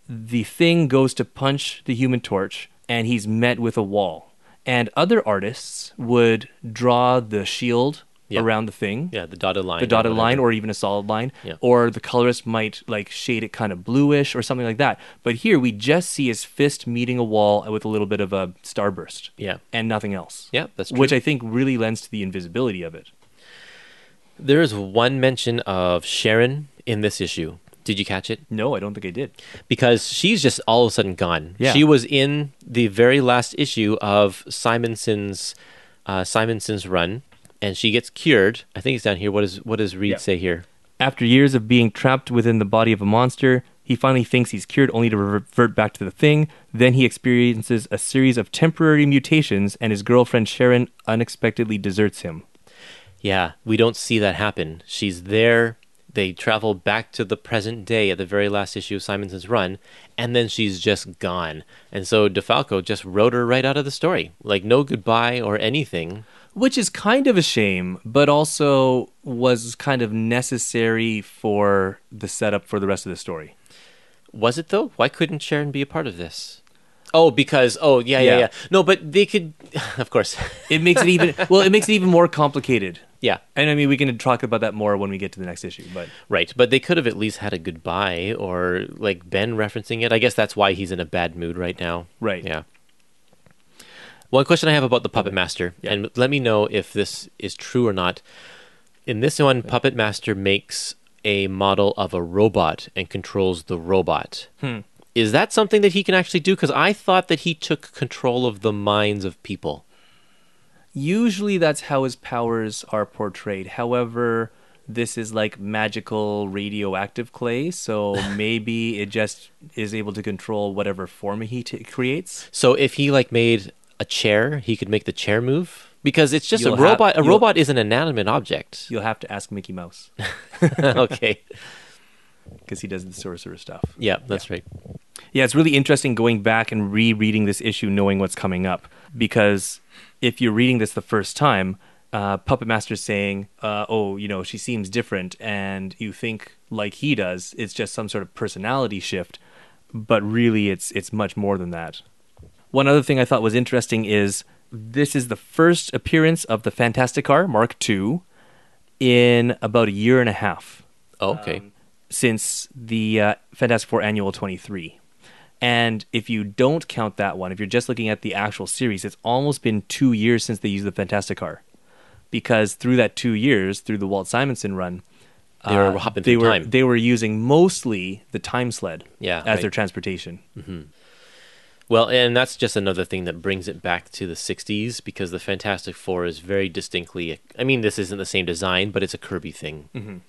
the thing goes to punch the human torch and he's met with a wall. And other artists would draw the shield Yeah. around the thing Yeah, the dotted line. the dotted line or even a solid line Yeah. or the colorist might like shade it kind of bluish or something like that but here we just see his fist meeting a wall with a little bit of a starburst Yeah. and nothing else Yeah, that's which i think really lends to the invisibility of it There is one mention of Sharon in this issue. Did you catch it? no i don't think i did because she's just all of a sudden gone. Yeah. She was in the very last issue of Simonson's uh, Simonson's run, and she gets cured. I think it's down here. What does what does Reed Yeah. say here? After years of being trapped within the body of a monster, he finally thinks he's cured only to revert back to the thing. Then he experiences a series of temporary mutations, and his girlfriend Sharon unexpectedly deserts him. Yeah, we don't see that happen. She's there. They travel back to the present day at the very last issue of Simonson's run, and then she's just gone. And so DeFalco just wrote her right out of the story. Like, no goodbye or anything. Which is kind of a shame, but also was kind of necessary for the setup for the rest of the story. Was it, though? Why couldn't Sharon be a part of this? Oh, because, oh, yeah, yeah, Yeah. yeah. No, but they could, of course. It makes it even well, it makes it even more complicated. yeah, And I mean, we can talk about that more when we get to the next issue, but Right, but they could have at least had a goodbye or like Ben referencing it. I guess that's why he's in a bad mood right now. Right. Yeah. One question I have about the Puppet Master, Yeah. and let me know if this is true or not. In this one, Puppet Master makes a model of a robot and controls the robot. Hmm. Is that something that he can actually do? Because I thought that he took control of the minds of people. usually that's how his powers are portrayed. However, this is like magical radioactive clay, so maybe it just is able to control whatever form he t- creates. So if he like made a chair, he could make the chair move because it's just You'll a have- robot. a robot is an inanimate object. You'll have to ask Mickey Mouse okay. because he does the sorcerer stuff. Yeah, that's right. Yeah, it's really interesting going back and rereading this issue, knowing what's coming up. Because if you're reading this the first time, uh, Puppet Master's saying, uh, "Oh, you know, she seems different," and you think like he does, it's just some sort of personality shift. But really, it's it's much more than that. One other thing I thought was interesting is this is the first appearance of the Fantastic Car Mark II in about a year and a half Oh, okay. Um, since the uh, Fantastic Four Annual 23. And if you don't count that one, if you're just looking at the actual series, it's almost been two years since they used the Fantastic Car. Because through that two years, through the Walt Simonson run, They were uh, hopping they through were time. they were using mostly the time sled Yeah, as right. their transportation. Mm-hmm. Well, and that's just another thing that brings it back to the 60s because the Fantastic Four is very distinctly. I mean, this isn't the same design, but it's a Kirby thing. Mhm.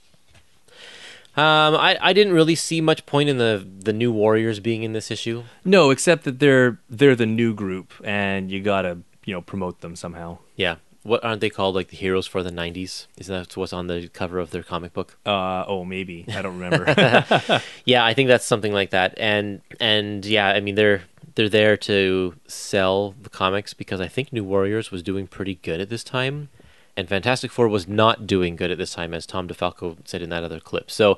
Um, I, I didn't really see much point in the the new Warriors being in this issue. No, except that they're they're the new group, and you gotta you know promote them somehow. Yeah. What aren't they called? Like the heroes for the 90s? Is that what's on the cover of their comic book? Uh, oh, maybe I don't remember. Yeah, I think that's something like that. And and yeah, I mean they're they're there to sell the comics because I think New Warriors was doing pretty good at this time, and Fantastic Four was not doing good at this time, as Tom DeFalco said in that other clip. So.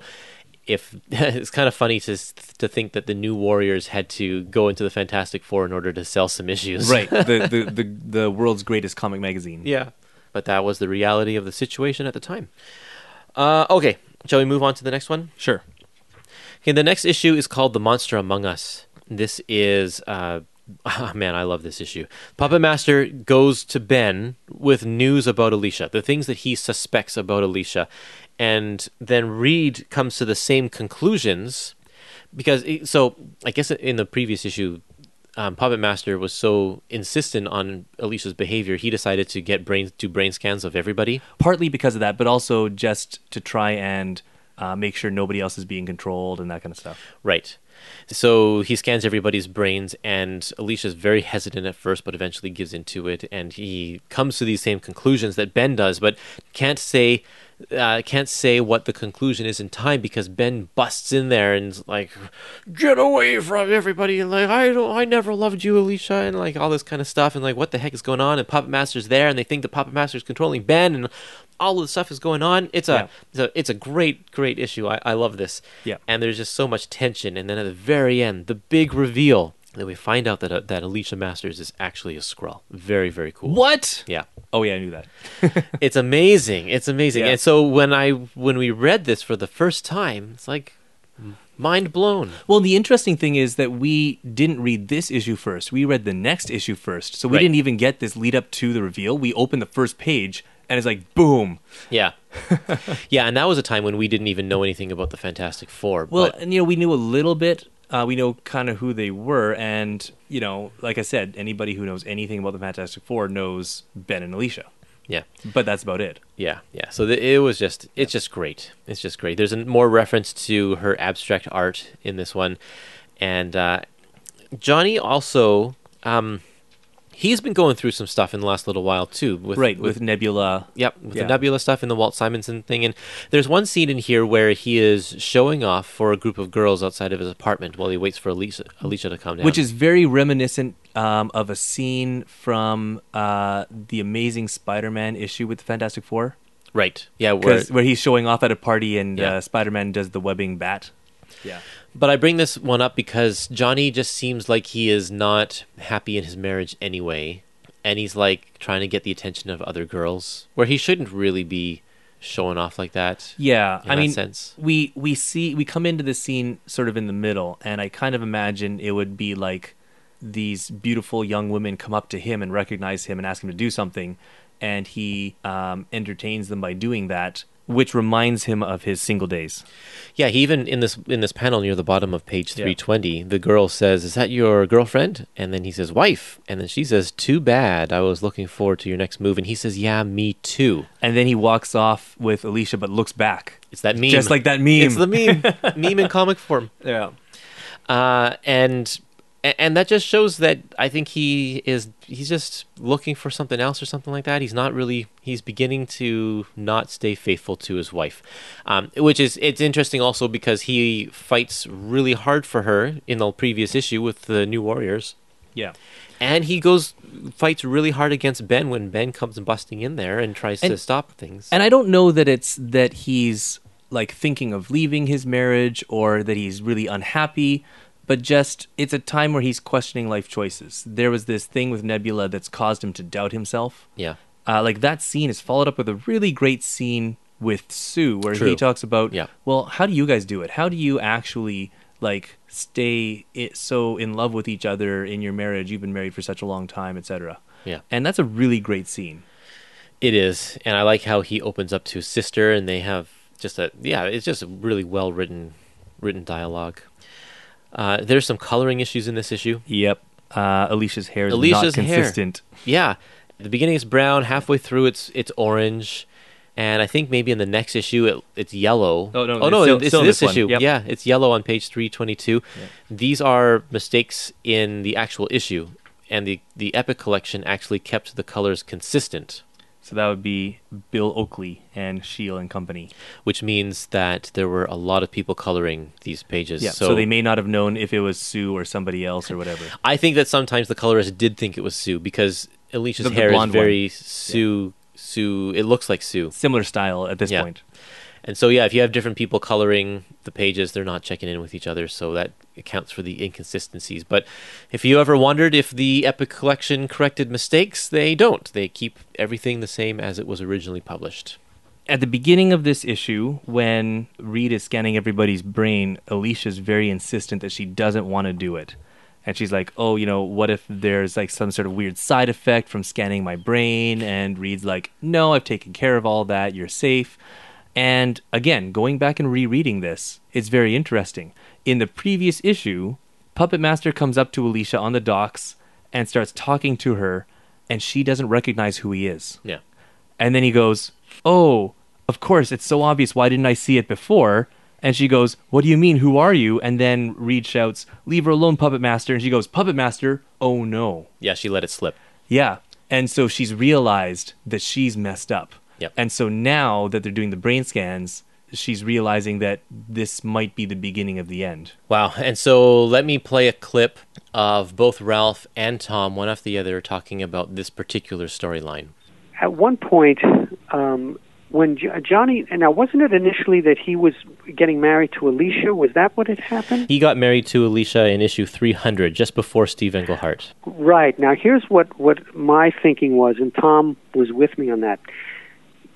If it's kind of funny to to think that the New Warriors had to go into the Fantastic Four in order to sell some issues, right, the, the the the world's greatest comic magazine. Yeah. But that was the reality of the situation at the time. Uh, okay, shall we move on to the next one? Sure. Okay, the next issue is called The Monster Among Us. This is, uh, ah, man, I love this issue. Puppet Master goes to Ben with news about Alicia, the things that he suspects about Alicia. And then Reed comes to the same conclusions because, so I guess in the previous issue, um, Puppet Master was so insistent on Alicia's behavior, he decided to get brain do brain scans of everybody. partly because of that, but also just to try and uh, make sure nobody else is being controlled and that kind of stuff. Right. So he scans everybody's brains, and Alicia's very hesitant at first, but eventually gives into it, and he comes to these same conclusions that Ben does, but can't say uh, can't say what the conclusion is in time because Ben busts in there and like, "Get away from everybody!" And like, "I don't, I never loved you, Alicia," and like all this kind of stuff, and like, what the heck is going on? And Puppet Master's there, and they think the Puppet Master's controlling Ben, and all of the stuff is going on. It's a, Yeah. it's a, it's a great, great issue. I, I love this Yeah. and there's just so much tension. And then at the very end, the big reveal that we find out that uh, that Alicia Masters is actually a Skrull. Very very cool. What? Yeah, Oh yeah, I knew that. it's amazing. It's amazing. Yeah. And so when I when we read this for the first time, it's like mind blown. Well, the interesting thing is that we didn't read this issue first. We read the next issue first. So we Right. didn't even get this lead up to the reveal. We opened the first page and it's like boom. Yeah, yeah. And that was a time when we didn't even know anything about the Fantastic Four. Well, but and you know, we knew a little bit. Uh, we know kind of who they were, and you know, like I said, anybody who knows anything about the Fantastic Four knows Ben and Alicia. Yeah. but that's about it. Yeah, yeah. So the, it was just, it's just great. It's just great. There's a, more reference to her abstract art in this one, and uh, Johnny also, um, he's been going through some stuff in the last little while too. With, right with, Nebula. Yep, with Yeah. the Nebula stuff and the Walt Simonson thing. And there's one scene in here where he is showing off for a group of girls outside of his apartment while he waits for Alicia, Alicia to come down. which is very reminiscent um, of a scene from uh, the Amazing Spider-Man issue with the Fantastic Four, right. Yeah, where, where he's showing off at a party and Yeah. uh, Spider-Man does the webbing bat. Yeah, But I bring this one up because Johnny just seems like he is not happy in his marriage anyway. And he's like trying to get the attention of other girls where he shouldn't really be showing off like that. yeah. I that mean, sense. we we see we come into this scene sort of in the middle, and I kind of imagine it would be like these beautiful young women come up to him and recognize him and ask him to do something, and he um, entertains them by doing that, which reminds him of his single days. Yeah, he even in this in this panel near the bottom of page Yeah. 320, the girl says, "Is that your girlfriend?" And then he says, "Wife." And then she says, "Too bad. I was looking forward to your next move." And he says, "Yeah, me too." And then he walks off with Alicia, but looks back. It's that meme. Just like that meme. It's the meme. meme in comic form. Yeah. uh, and and that just shows that I think he is he's just looking for something else or something like that. He's not really he's beginning to not stay faithful to his wife, um, which is it's interesting also because he fights really hard for her in the previous issue with the New Warriors. Yeah. And he goes fights really hard against Ben when Ben comes busting in there and tries to stop things. And I don't know that it's that he's like thinking of leaving his marriage or that he's really unhappy, but just it's a time where he's questioning life choices. There was this thing with Nebula that's caused him to doubt himself. yeah, Uh, like that scene is followed up with a really great scene with Sue where True. he talks about, Yeah. well, how do you guys do it? How do you actually like stay i so in love with each other in your marriage? You've been married for such a long time, etc. yeah. And that's a really great scene. It is, and I like how he opens up to his sister, and they have just a yeah, it's just a really well written written dialogue. Uh, there's some coloring issues in this issue. Yep. Uh, Alicia's hair is Alicia's not hair. consistent. Yeah, the beginning is brown, halfway through it's it's orange, and I think maybe in the next issue it, it's yellow. Oh, no, oh it's no, still- it's still this, this issue. Yep. Yeah, it's yellow on page three twenty two. These are mistakes in the actual issue, and the the Epic collection actually kept the colors consistent. So that would be Bill Oakley and Shield and Company. which means that there were a lot of people coloring these pages. Yeah. So, they may not have known if it was Sue or somebody else or whatever. I think that sometimes the colorist did think it was Sue because Alicia's The- the hair is very Sue. Sue. It looks like Sue. Similar style at this Yeah. point. And so yeah, if you have different people coloring the pages, they're not checking in with each other, so that accounts for the inconsistencies. But if you ever wondered if the Epic Collection corrected mistakes, they don't. They keep everything the same as it was originally published. At the beginning of this issue, when Reed is scanning everybody's brain, Alicia's very insistent that she doesn't want to do it. And she's like, "Oh, you know, what if there's like some sort of weird side effect from scanning my brain?" And Reed's like, "No, I've taken care of all that. You're safe." And again, going back and rereading this, it's very interesting. In the previous issue, Puppet Master comes up to Alicia on the docks and starts talking to her, and she doesn't recognize who he is. Yeah. And then he goes, Oh, of course, it's so obvious. Why didn't I see it before? And she goes, What do you mean? Who are you? And then Reed shouts, Leave her alone, Puppet Master. And she goes, Puppet Master? Oh no. Yeah, she let it slip. Yeah. And so she's realized that she's messed up. Yep. And so now that they're doing the brain scans, she's realizing that this might be the beginning of the end. Wow. And so let me play a clip of both Ralph and Tom, one after the other, talking about this particular storyline. At one point, um, when jo- Johnny, and now wasn't it initially that he was getting married to Alicia? Was that what had happened? He got married to Alicia in issue 300, just before Steve Englehart. Right. Now, here's what, what my thinking was, and Tom was with me on that.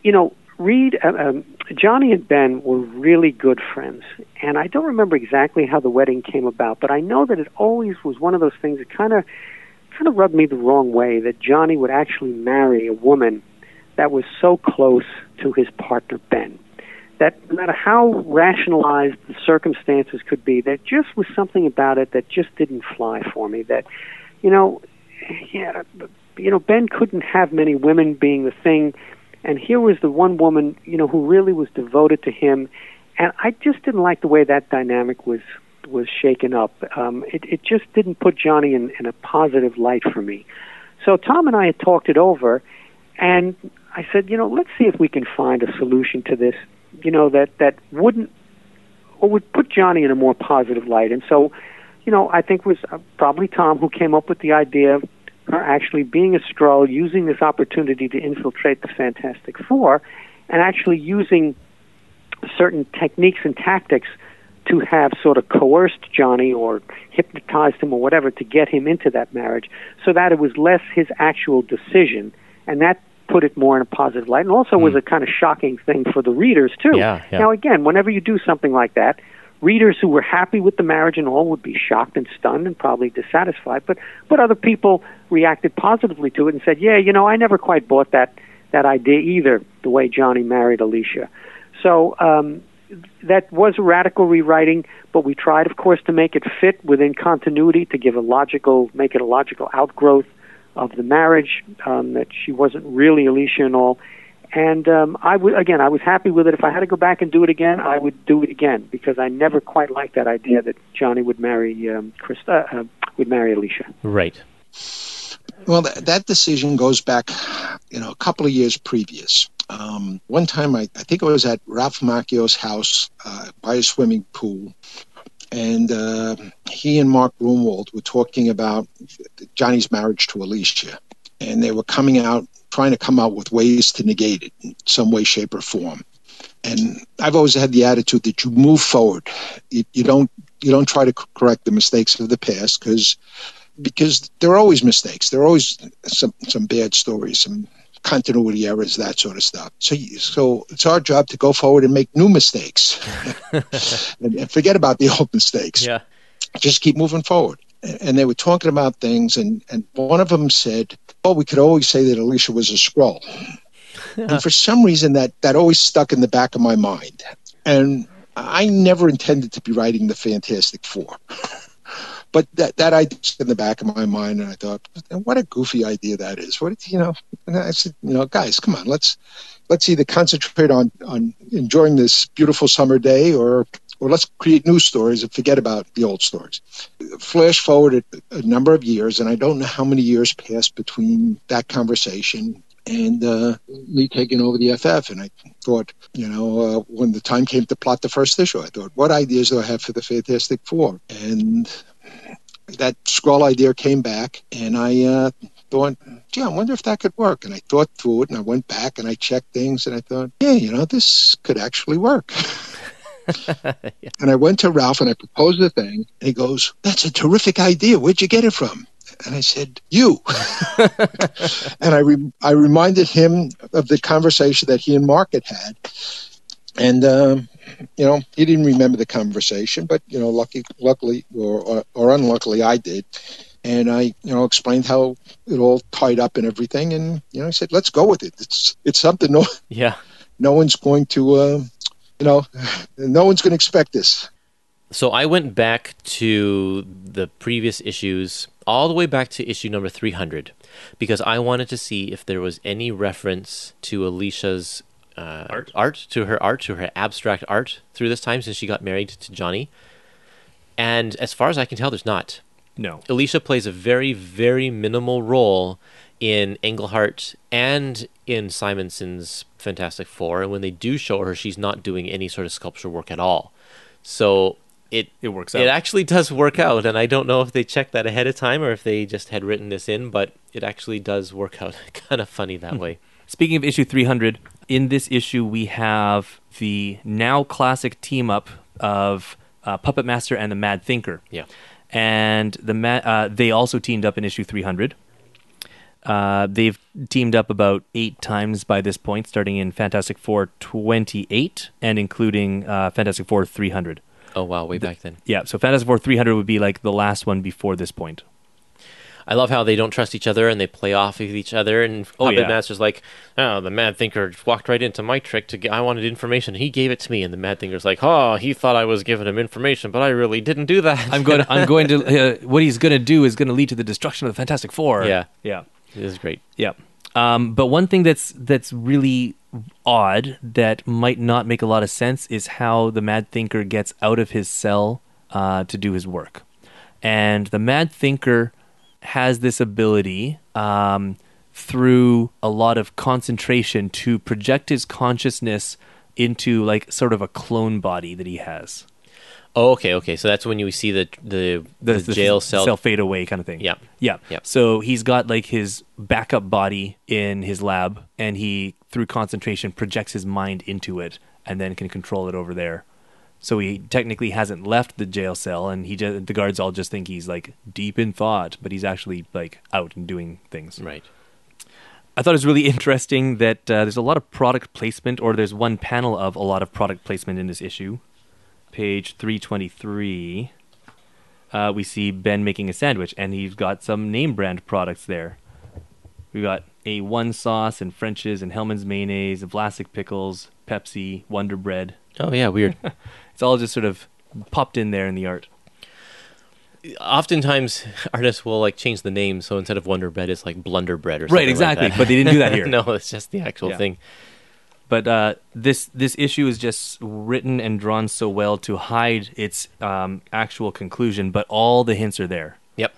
You know, Reed, uh, um, Johnny and Ben were really good friends, and I don't remember exactly how the wedding came about, but I know that it always was one of those things that kind of kind of rubbed me the wrong way that Johnny would actually marry a woman that was so close to his partner Ben. That no matter how rationalized the circumstances could be, there just was something about it that just didn't fly for me. That, you know, yeah, you know, Ben couldn't have many women being the thing, and here was the one woman, you know, who really was devoted to him, and I just didn't like the way that dynamic was was shaken up. Um, it, it just didn't put Johnny in, in a positive light for me. So Tom and I had talked it over, and I said, you know, let's see if we can find a solution to this, you know, that that wouldn't or would put Johnny in a more positive light. And so, you know, I think it was uh, probably Tom who came up with the idea of her actually being a Skrull, using this opportunity to infiltrate the Fantastic Four, and actually using certain techniques and tactics to have sort of coerced Johnny or hypnotized him or whatever to get him into that marriage so that it was less his actual decision and that put it more in a positive light and also was hmm. a kind of shocking thing for the readers too. Yeah, yeah. Now again, whenever you do something like that, readers who were happy with the marriage and all would be shocked and stunned and probably dissatisfied, but but other people reacted positively to it and said, "Yeah, you know, I never quite bought that that idea either, the way Johnny married Alicia." So, um that was a radical rewriting, but we tried, of course, to make it fit within continuity, to give a logical, make it a logical outgrowth of the marriage. Um, that she wasn't really Alicia and all. And um, I would again, I was happy with it. If I had to go back and do it again, I would do it again because I never quite liked that idea that Johnny would marry um, Krista, uh, would marry Alicia. Right. Well, that, that decision goes back, you know, a couple of years previous. Um, one time, I, I think it was at Ralph Macchio's house uh, by a swimming pool, and uh, he and Mark Gruenwald were talking about Johnny's marriage to Alicia, and they were coming out, trying to come out with ways to negate it in some way, shape, or form. And I've always had the attitude that you move forward. You, you don't you don't try to correct the mistakes of the past because because there are always mistakes. There are always some some bad stories, some continuity errors, that sort of stuff. So, so it's our job to go forward and make new mistakes, and, and, forget about the old mistakes. Yeah, just keep moving forward. And they were talking about things, and and one of them said, "Oh, we could always say that Alicia was a Skrull." and for some reason, that that always stuck in the back of my mind, and I never intended to be writing the Fantastic Four. but that that idea's in the back of my mind, and I thought, what a goofy idea that is. What you know? And I said, you know, guys, come on, let's let's either concentrate on on enjoying this beautiful summer day, or or let's create new stories and forget about the old stories. Flash forward a, number of years, and I don't know how many years passed between that conversation and uh, me taking over the FF. And I thought, you know, uh, when the time came to plot the first issue, I thought, what ideas do I have for the Fantastic Four? And that Skrull idea came back, and I uh, thought, gee, I wonder if that could work. And I thought through it, and I went back and I checked things, and I thought, yeah, you know, this could actually work. yeah. And I went to Ralph and I proposed the thing, and he goes, "That's a terrific idea. Where'd you get it from?" And I said, "You." and I re- I reminded him of the conversation that he and Mark had had, and um, you know, he didn't remember the conversation, but you know, lucky, luckily or, or, or unluckily, I did. And I, you know, explained how it all tied up and everything, and you know, I said, "Let's go with it. It's it's something no, yeah, no one's going to, uh, you know, no one's going to expect this." So I went back to the previous issues, all the way back to issue number 300, because I wanted to see if there was any reference to Alicia's uh, art. art, to her art, to her abstract art through this time since she got married to Johnny. And as far as I can tell, there's not. No. Alicia plays a very, very minimal role in Englehart and in Simonson's Fantastic Four. And when they do show her, she's not doing any sort of sculpture work at all. So it it works out. It actually does work out, and I don't know if they checked that ahead of time or if they just had written this in, but it actually does work out kind of funny that way. Speaking of issue 300, in this issue we have the now classic team up of uh, Puppet Master and the Mad Thinker. Yeah. And the ma- uh, they also teamed up in issue 300. Uh, they've teamed up about eight times by this point, starting in Fantastic Four 28 and including uh, Fantastic Four 300. Oh, wow, way back then. Yeah, so Fantastic Four 300 would be like the last one before this point. I love how they don't trust each other and they play off of each other. And Oh, Puppet yeah. Master's like, "Oh, the Mad Thinker walked right into my trick to get. I wanted information. He gave it to me." And the Mad Thinker's like, "Oh, he thought I was giving him information, but I really didn't do that." I'm going. I'm going to. Uh, what he's going to do is going to lead to the destruction of the Fantastic Four. Yeah. yeah. It is great. Yeah. Um, but one thing that's that's really odd that might not make a lot of sense is how the Mad Thinker gets out of his cell uh, to do his work, and the Mad Thinker has this ability um, through a lot of concentration to project his consciousness into like sort of a clone body that he has. Oh, okay, okay. So that's when you see the the, the, jail cell. fade away kind of thing. Yeah. Yeah. Yep. So he's got like his backup body in his lab and he through concentration projects his mind into it and then can control it over there. So he technically hasn't left the jail cell and he just, the guards all just think he's like deep in thought, but he's actually like out and doing things. Right. I thought it was really interesting that uh, there's a lot of product placement, or there's one panel of a lot of product placement in this issue. Page 323, uh, we see Ben making a sandwich, and he's got some name brand products there. We got A1 sauce and French's and Hellmann's mayonnaise, Vlasic pickles, Pepsi, Wonder Bread. Oh yeah, weird. It's all just sort of popped in there in the art. Oftentimes, artists will like change the name, so instead of Wonder Bread, it's like Blunder Bread or something. Right, like exactly. that. but they didn't do that here. no, it's just the actual Yeah. thing. But uh, this this issue is just written and drawn so well to hide its um, actual conclusion, but all the hints are there. Yep.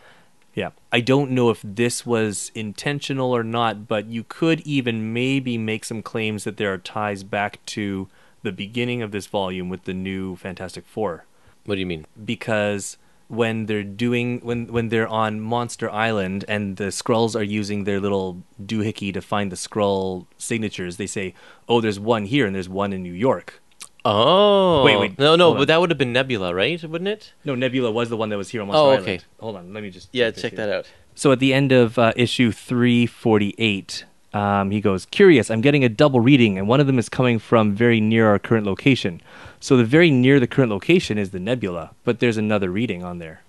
Yeah, I don't know if this was intentional or not, but you could even maybe make some claims that there are ties back to the beginning of this volume with the new Fantastic Four, What do you mean? because when they're doing when when they're on Monster Island and the Skrulls are using their little doohickey to find the Skrull signatures, they say, "Oh, there's one here and there's one in New York." Oh, Wait, wait, No, no, hold on. but that would have been Nebula, right? Wouldn't it? No, Nebula was the one that was here on Monster Oh, Island. okay. Hold on, let me just Yeah, check that out. So at the end of uh, issue 348, um, he goes, Curious, I'm getting a double reading, and one of them is coming from very near our current location. So the very near the current location is the nebula, but there's another reading on there.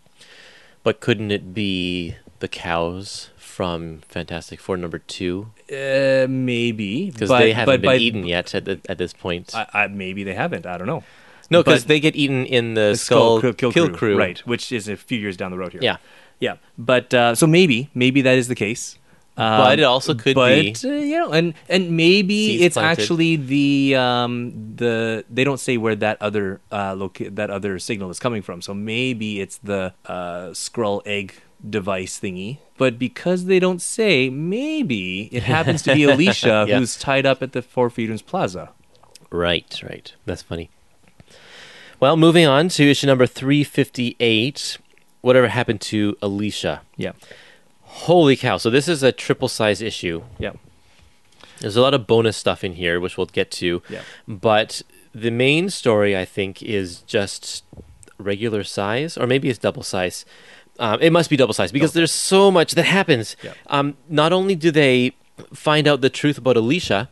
But couldn't it be the cows from Fantastic Four number two? Uh, maybe. Because they haven't but been by- eaten yet at, the, at this point. I, I, maybe they haven't. I don't know. no, because they get eaten in the, The Skrull, Kill, Kill, Kill, Krew. Right, which is a few years down the road here. Yeah. Yeah. But uh, so maybe, maybe that is the case. Um, But it also could but, be- uh, you know, and and maybe it's planted. actually the um the they don't say where that other uh loca- that other signal is coming from. So maybe it's the uh Skrull egg device thingy. But because they don't say, maybe it happens to be Alicia Yeah. who's tied up at the Four Freedoms Plaza. Right, right. That's funny. Well, moving on to issue number 358. Whatever happened to Alicia? Yeah. Holy cow. So, this is a triple size issue. Yeah. There's a lot of bonus stuff in here, which we'll get to. Yeah. But the main story, I think, is just regular size, or maybe it's double size. Um, it must be double size because there's so much that happens. Yeah. Um, not only do they find out the truth about Alicia,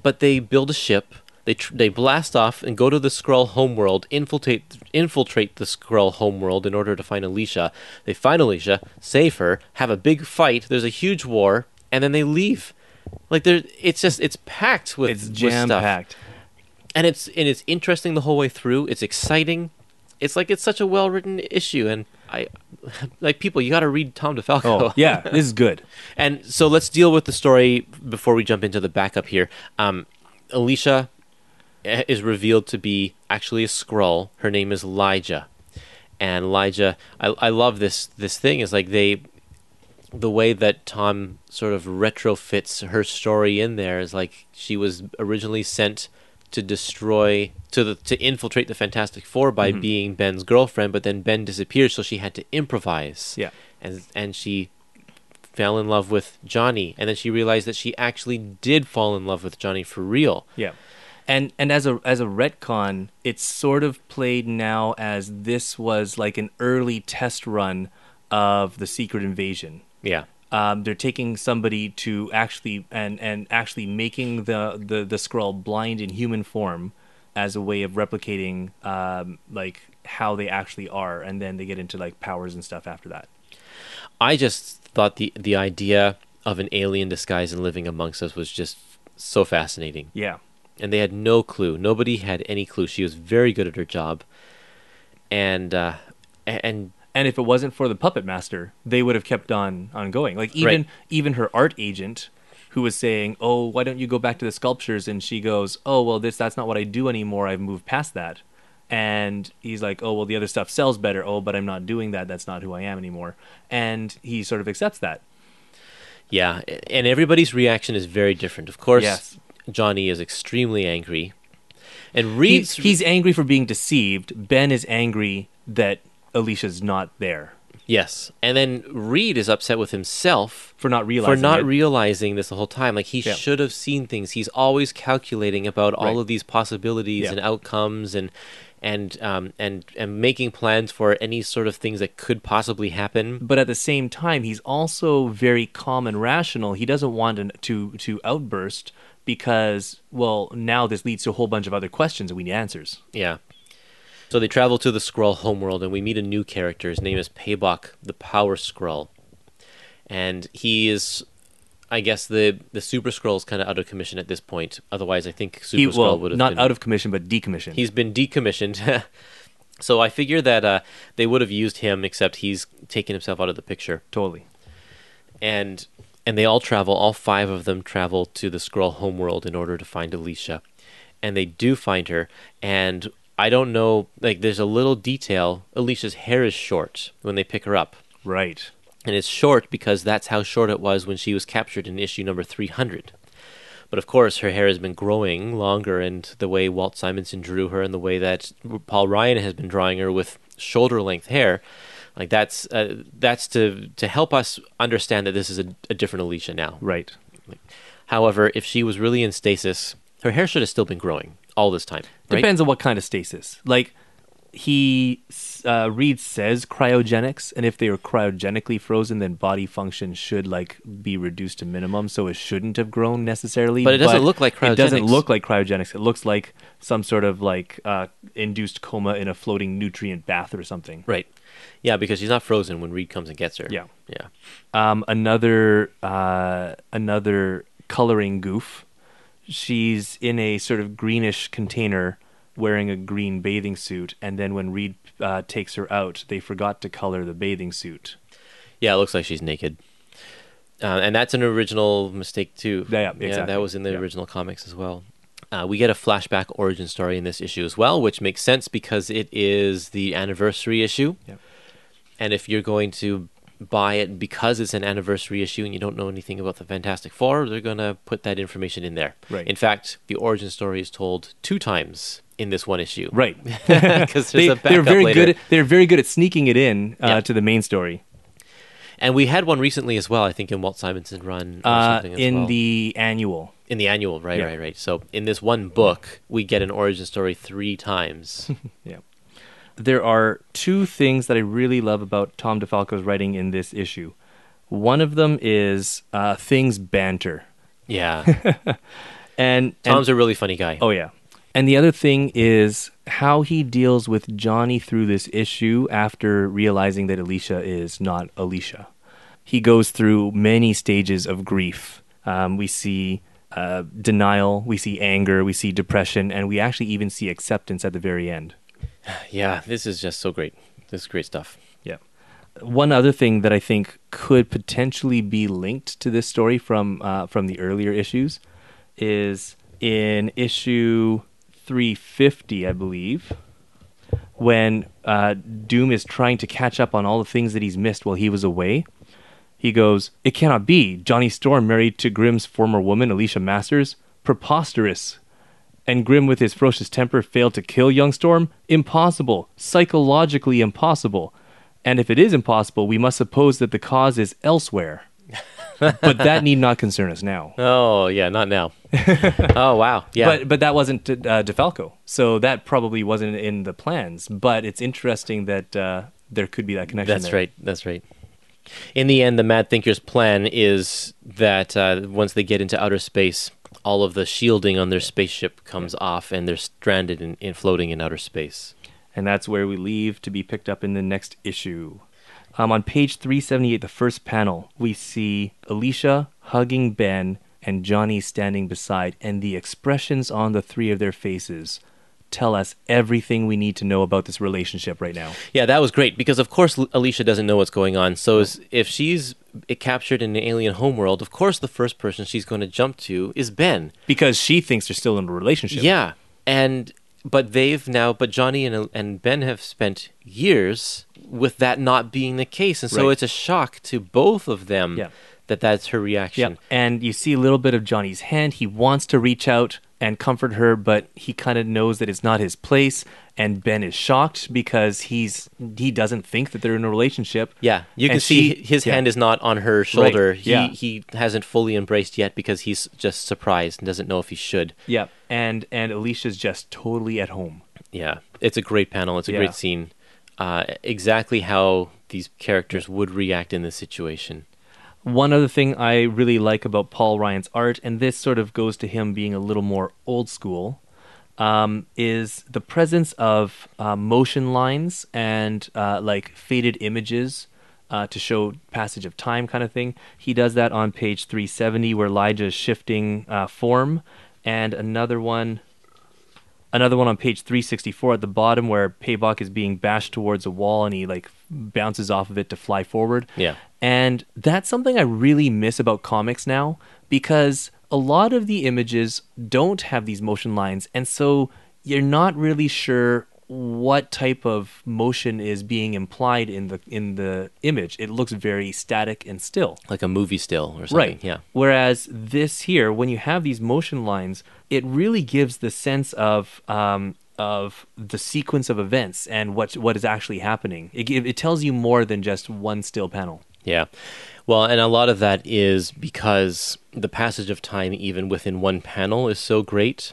but they build a ship. They tr- they blast off and go to the Skrull homeworld, infiltrate infiltrate the Skrull homeworld in order to find Alicia. They find Alicia, save her, have a big fight. There's a huge war, and then they leave. Like there, it's just it's packed with It's jam packed. and it's and it's interesting the whole way through. It's exciting. It's like it's such a well written issue, and I like people. You got to read Tom DeFalco. Oh, yeah, this is good. and so let's deal with the story before we jump into the backup here. Um, Alicia is revealed to be actually a Skrull. Her name is Lyja, and Lyja. I, I love this. This thing is like they the way that Tom sort of retrofits her story in there is like she was originally sent to destroy to the to infiltrate the Fantastic Four by Mm-hmm. being Ben's girlfriend, but then Ben disappeared, so she had to improvise. Yeah. and and she fell in love with Johnny, and then she realized that she actually did fall in love with Johnny for real. Yeah. And and as a as a retcon, it's sort of played now as this was like an early test run of the secret invasion. Yeah, Um, they're taking somebody to actually and and actually making the the the Skrull blind in human form as a way of replicating um, like how they actually are, and then they get into like powers and stuff after that. I just thought the the idea of an alien disguise and living amongst us was just so fascinating. Yeah. And they had no clue. Nobody had any clue. She was very good at her job, and uh, and And if it wasn't for the puppet master, they would have kept on on going. Like even Right. even her art agent, who was saying, "Oh, why don't you go back to the sculptures?" and she goes, "Oh, well, this that's not what I do anymore. I've moved past that." And he's like, "Oh, well, the other stuff sells better. Oh, but I'm not doing that. That's not who I am anymore." And he sort of accepts that. Yeah, and everybody's reaction is very different. Of course, Yes. Johnny is extremely angry, and He's, Reed's he's angry for being deceived. Ben is angry that Alicia's not there yes, and then Reed is upset with himself for not realizing for not it. realizing this the whole time. Like he Yeah. should have seen things. He's always calculating about all of these possibilities Yeah. and outcomes and and um and and making plans for any sort of things that could possibly happen. but at the same time, he's also very calm and rational. He doesn't want an, to to outburst because, well, now this leads to a whole bunch of other questions and we need answers. Yeah. So they travel to the Skrull homeworld, and we meet a new character. His name is Paybok, the Power Skrull, and he is, I guess the the Super is kind of out of commission at this point. Otherwise, I think Super He, well, would have not been, out of commission, but decommissioned. He's been decommissioned. so I figure that uh, they would have used him, except he's taken himself out of the picture. totally. And and they all travel. All five of them travel to the Skrull homeworld in order to find Alicia, and they do find her. And I don't know, like there's a little detail. Alicia's hair is short when they pick her up, Right. And it's short because that's how short it was when she was captured in issue number 300. But of course, her hair has been growing longer, and the way Walt Simonson drew her, and the way that Paul Ryan has been drawing her with shoulder-length hair, like that's uh, that's to to help us understand that this is a, a different Alicia now. Right. However, if she was really in stasis, her hair should have still been growing all this time. Right? Depends on what kind of stasis. Like he uh, Reed says cryogenics, and if they were cryogenically frozen, then body function should like be reduced to minimum, so it shouldn't have grown necessarily. But it doesn't look like cryogenics. It doesn't look like cryogenics. It looks like some sort of like uh, induced coma in a floating nutrient bath or something. Right. Yeah, because she's not frozen when Reed comes and gets her. Yeah. Yeah. Um, another uh, another coloring goof. She's in a sort of greenish container, wearing a green bathing suit, and then when Reed uh, takes her out, they forgot to color the bathing suit. Yeah, it looks like she's naked. Uh, and that's an original mistake too. Yeah, yeah, exactly. that was in the Yeah. original comics as well. Uh, we get a flashback origin story in this issue as well, which makes sense because it is the anniversary issue. Yeah. And if you're going to buy it because it's an anniversary issue and you don't know anything about the Fantastic Four, they're going to put that information in there. Right. In fact, the origin story is told two times in this one issue. Right. Because they, they're very later. good. At, they're very good at sneaking it in uh, Yeah. to the main story. And we had one recently as well, I think, in Walt Simonson run or Uh, something as in well. the annual. in the annual, right, Yeah. right, right. So in this one book, we get an origin story three times. Yeah. There are two things that I really love about Tom DeFalco's writing in this issue. One of them is uh, things banter. yeah, And, and Tom's a really funny guy. Oh yeah. And the other thing is how he deals with Johnny through this issue after realizing that Alicia is not Alicia. He goes through many stages of grief. Um, we see uh, denial, we see anger, we see depression, and we actually even see acceptance at the very end. yeah, this is just so great. This is great stuff. Yeah. One other thing that I think could potentially be linked to this story from uh, from the earlier issues is in issue 350, I believe, when uh, Doom is trying to catch up on all the things that he's missed while he was away. He goes, "It cannot be. Johnny Storm married to Grimm's former woman, Alicia Masters. Preposterous." And Grimm, with his ferocious temper, failed to kill young Storm? Impossible. Psychologically impossible. And if it is impossible, we must suppose that the cause is elsewhere. but that need not concern us now. Oh yeah, not now. oh wow, yeah. But but that wasn't uh, DeFalco, so that probably wasn't in the plans. But it's interesting that uh, there could be that connection. That's there. right. That's right. In the end, the Mad Thinker's plan is that uh, once they get into outer space, all of the shielding on their spaceship comes off, and they're stranded in, in floating in outer space. and that's where we leave to be picked up in the next issue. Um, on page 378, the first panel, we see Alicia hugging Ben and Johnny standing beside, and the expressions on the three of their faces tell us everything we need to know about this relationship right now. Yeah, that was great because, of course, Alicia doesn't know what's going on. So, if she's captured in an alien homeworld, of course, the first person she's going to jump to is Ben. Because she thinks they're still in a relationship. Yeah, and but they've now, but Johnny and and Ben have spent years with that not being the case, and so Right. it's a shock to both of them Yeah. That that's her reaction. Yep. And you see a little bit of Johnny's hand. He wants to reach out and comfort her, but he kind of knows that it's not his place. And Ben is shocked because he's he doesn't think that they're in a relationship. Yeah, you can And see she- his yeah. hand is not on her shoulder. He yeah. he hasn't fully embraced yet because he's just surprised and doesn't know if he should. Yeah. And and Alicia's just totally at home. Yeah, it's a great panel. It's a Yeah. great scene. Uh, exactly how these characters would react in this situation. One other thing I really like about Paul Ryan's art, and this sort of goes to him being a little more old school, um, is the presence of uh, motion lines and uh, like faded images uh, to show passage of time, kind of thing. He does that on page 370, where Lyja is shifting uh, form, and another one. Another one on page 364 at the bottom where Paibok is being bashed towards a wall and he like bounces off of it to fly forward. Yeah. And that's something I really miss about comics now because a lot of the images don't have these motion lines. And so you're not really sure what type of motion is being implied in the in the image. It looks very static and still. Like a movie still or something. Right. Yeah. Whereas this here, when you have these motion lines, it really gives the sense of um, of the sequence of events and what what is actually happening. It it tells you more than just one still panel. Yeah. Well, and a lot of that is because the passage of time, even within one panel, is so great.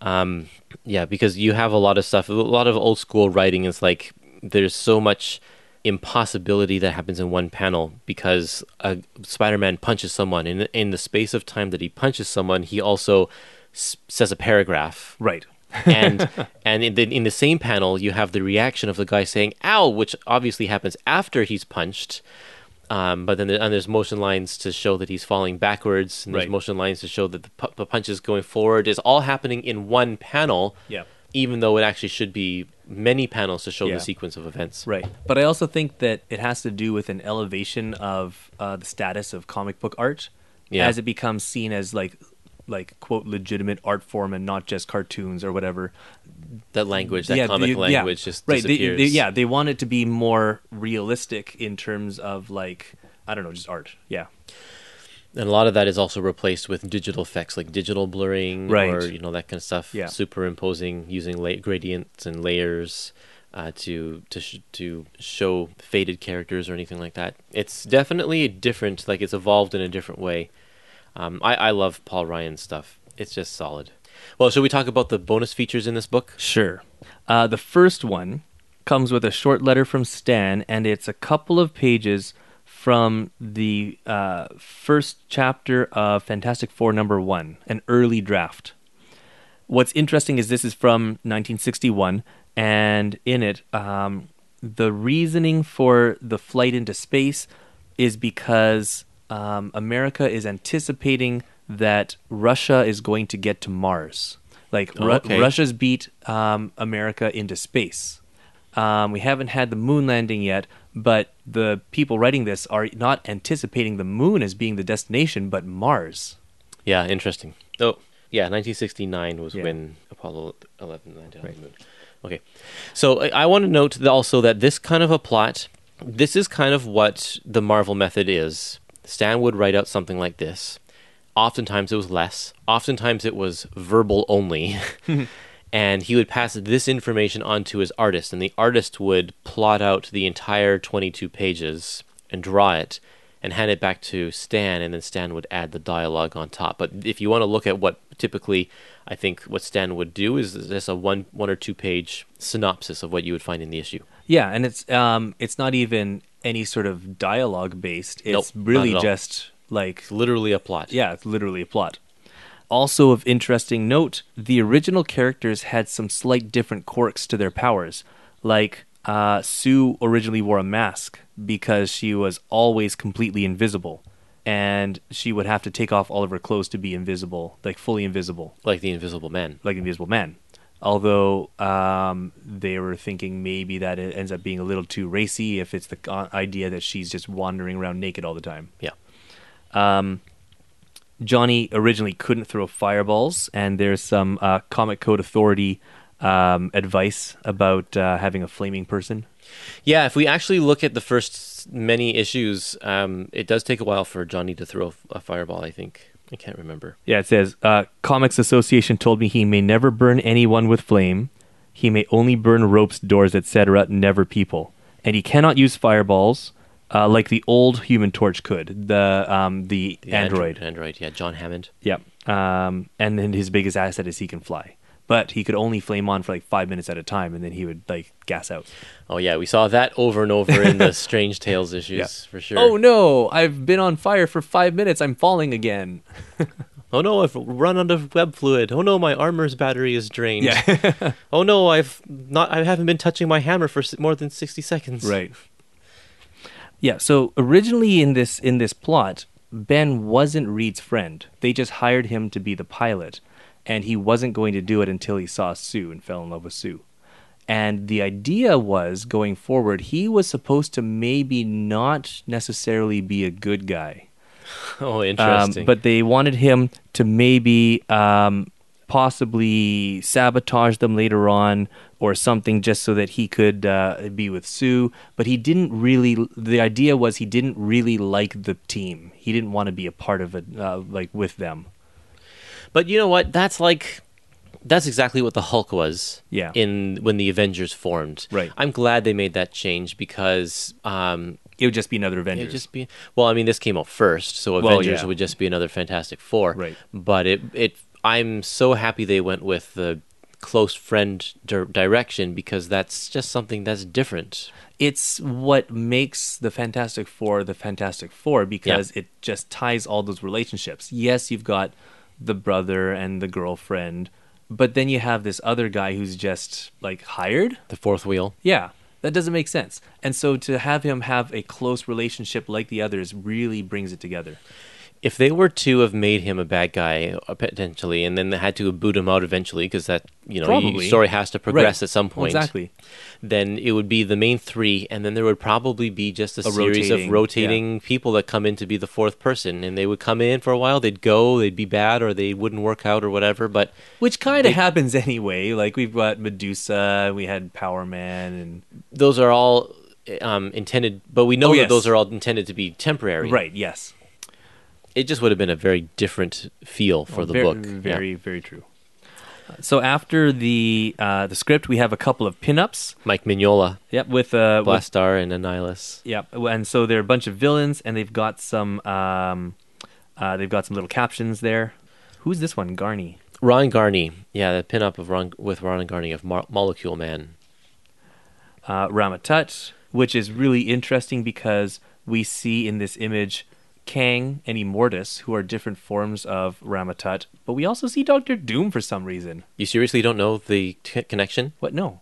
Um, yeah, because you have a lot of stuff, a lot of old school writing is like there's so much impossibility that happens in one panel because uh, Spider-Man punches someone in in the space of time that he punches someone, he also s- says a paragraph Right. And and in the in the same panel you have the reaction of the guy saying "ow," which obviously happens after he's punched. Um, but then and there's motion lines to show that he's falling backwards, and Right. there's motion lines to show that the, pu- the punch is going forward. It's all happening in one panel, Yeah. even though it actually should be many panels to show Yeah. the sequence of events. Right. But I also think that it has to do with an elevation of uh, the status of comic book art Yeah. as it becomes seen as like like quote legitimate art form and not just cartoons or whatever. That language, that Yeah, comic the- yeah. language, just right. They, disappears. they, yeah, they want it to be more realistic in terms of like I don't know, just art. Yeah. And a lot of that is also replaced with digital effects like digital blurring Right. or you know that kind of stuff. Yeah. Superimposing using la- gradients and layers uh, to to sh- to show faded characters or anything like that. It's definitely different. Like it's evolved in a different way. Um, I I love Paul Ryan's stuff. It's just solid. Well, should we talk about the bonus features in this book? Sure. Uh, the first one comes with a short letter from Stan, and it's a couple of pages from the uh, first chapter of Fantastic Four number one, an early draft. What's interesting is this is from 1961, and in it, um, the reasoning for the flight into space is because um, America is anticipating that Russia is going to get to Mars. Like Oh, Ru- okay. Russia's beat um, America into space. Um, we haven't had the moon landing yet, but the people writing this are not anticipating the moon as being the destination, but Mars. Yeah, interesting. Oh, yeah, 1969 was Yeah. when Apollo 11 landed on the moon. Okay, so I, I want to note also that this kind of a plot, this is kind of what the Marvel method is. Stan would write out something like this. Oftentimes it was less. Oftentimes it was verbal only. and he would pass this information on to his artist, and the artist would plot out the entire 22 pages and draw it and hand it back to Stan, and then Stan would add the dialogue on top. But if you want to look at what typically I think what Stan would do is just a one one or two page synopsis of what you would find in the issue. Yeah, and it's um, it's not even any sort of dialogue based. It's Nope, really not at all. just like It's literally a plot. Yeah, it's literally a plot. Also of interesting note, the original characters had some slight different quirks to their powers. Like uh, Sue originally wore a mask because she was always completely invisible, and she would have to take off all of her clothes to be invisible, like fully invisible, like the Invisible Man. like the Invisible Man. Although um, they were thinking maybe that it ends up being a little too racy if it's the idea that she's just wandering around naked all the time. Yeah. Um, Johnny originally couldn't throw fireballs, and there's some uh, Comic Code Authority um, advice about uh, having a flaming person. Yeah, if we actually look at the first many issues, um, it does take a while for Johnny to throw a fireball. I think I can't remember. Yeah, it says uh, Comics Association told me he may never burn anyone with flame. He may only burn ropes, doors, etc., never people, and he cannot use fireballs uh, like the old Human Torch could. The um, the, The android. Android, yeah, John Hammond. Yeah. Um, and then his biggest asset is he can fly. But he could only flame on for like five minutes at a time, and then he would like gas out. Oh yeah, we saw that over and over in the Strange Tales issues for sure. Oh no! I've been on fire for five minutes. I'm falling again. Oh no, I've run out of web fluid. Oh no, my armor's battery is drained. Yeah. oh no, I've not. I haven't been touching my hammer for more than sixty seconds. right. Yeah. So originally in this in this plot, Ben wasn't Reed's friend. They just hired him to be the pilot, and he wasn't going to do it until he saw Sue and fell in love with Sue. And the idea was going forward, he was supposed to maybe not necessarily be a good guy. Oh, Um, interesting. but they wanted him to maybe um, possibly sabotage them later on or something just so that he could uh, be with Sue. But he didn't really, the idea was he didn't really like the team. He didn't want to be a part of it, uh, like with them. But you know what? That's like that's exactly what the Hulk was. Yeah. In when the Avengers formed. Right. I'm glad they made that change because um It would just be another Avengers. it'd just be well, I mean this came out first, so Well, Avengers yeah. would just be another Fantastic Four. Right. But it it I'm so happy they went with the close friend dir- direction because that's just something that's different. it's what makes the Fantastic Four the Fantastic Four because it just ties all those relationships. Yes, you've got the brother and the girlfriend, but then you have this other guy who's just like hired. The fourth wheel. Yeah, that doesn't make sense. And so to have him have a close relationship like the others really brings it together. If they were to have made him a bad guy uh, potentially, and then they had to boot him out eventually because that you know Probably. story has to progress Right. at some point. Exactly. Then it would be the main three, and then there would probably be just a, A series rotating, of rotating people that come in to be the fourth person, and they would come in for a while, they'd go, they'd be bad, or they wouldn't work out, or whatever. But Which kind of happens anyway. Like we've got Medusa, we had Power Man, and those are all um, intended. But we know Oh, that yes. those are all intended to be temporary. right, yes, It just would have been a very different feel for the Ver- book. Yeah. Very, very true. So after the uh, the script, we have a couple of pinups. Mike Mignola, Yep, with uh, with Blastar, and Annihilus. Yep, and so they're a bunch of villains, and they've got some um, uh, they've got some little captions there. Who's this one? Garney. Ron Garney, yeah, the pinup of Ron with Ron Garney of Mo- Molecule Man. uh, Rama-Tut, which is really interesting because we see in this image Kang and Immortus, who are different forms of Rama-Tut, but we also see Doctor Doom for some reason. You seriously don't know the t- connection? What? No.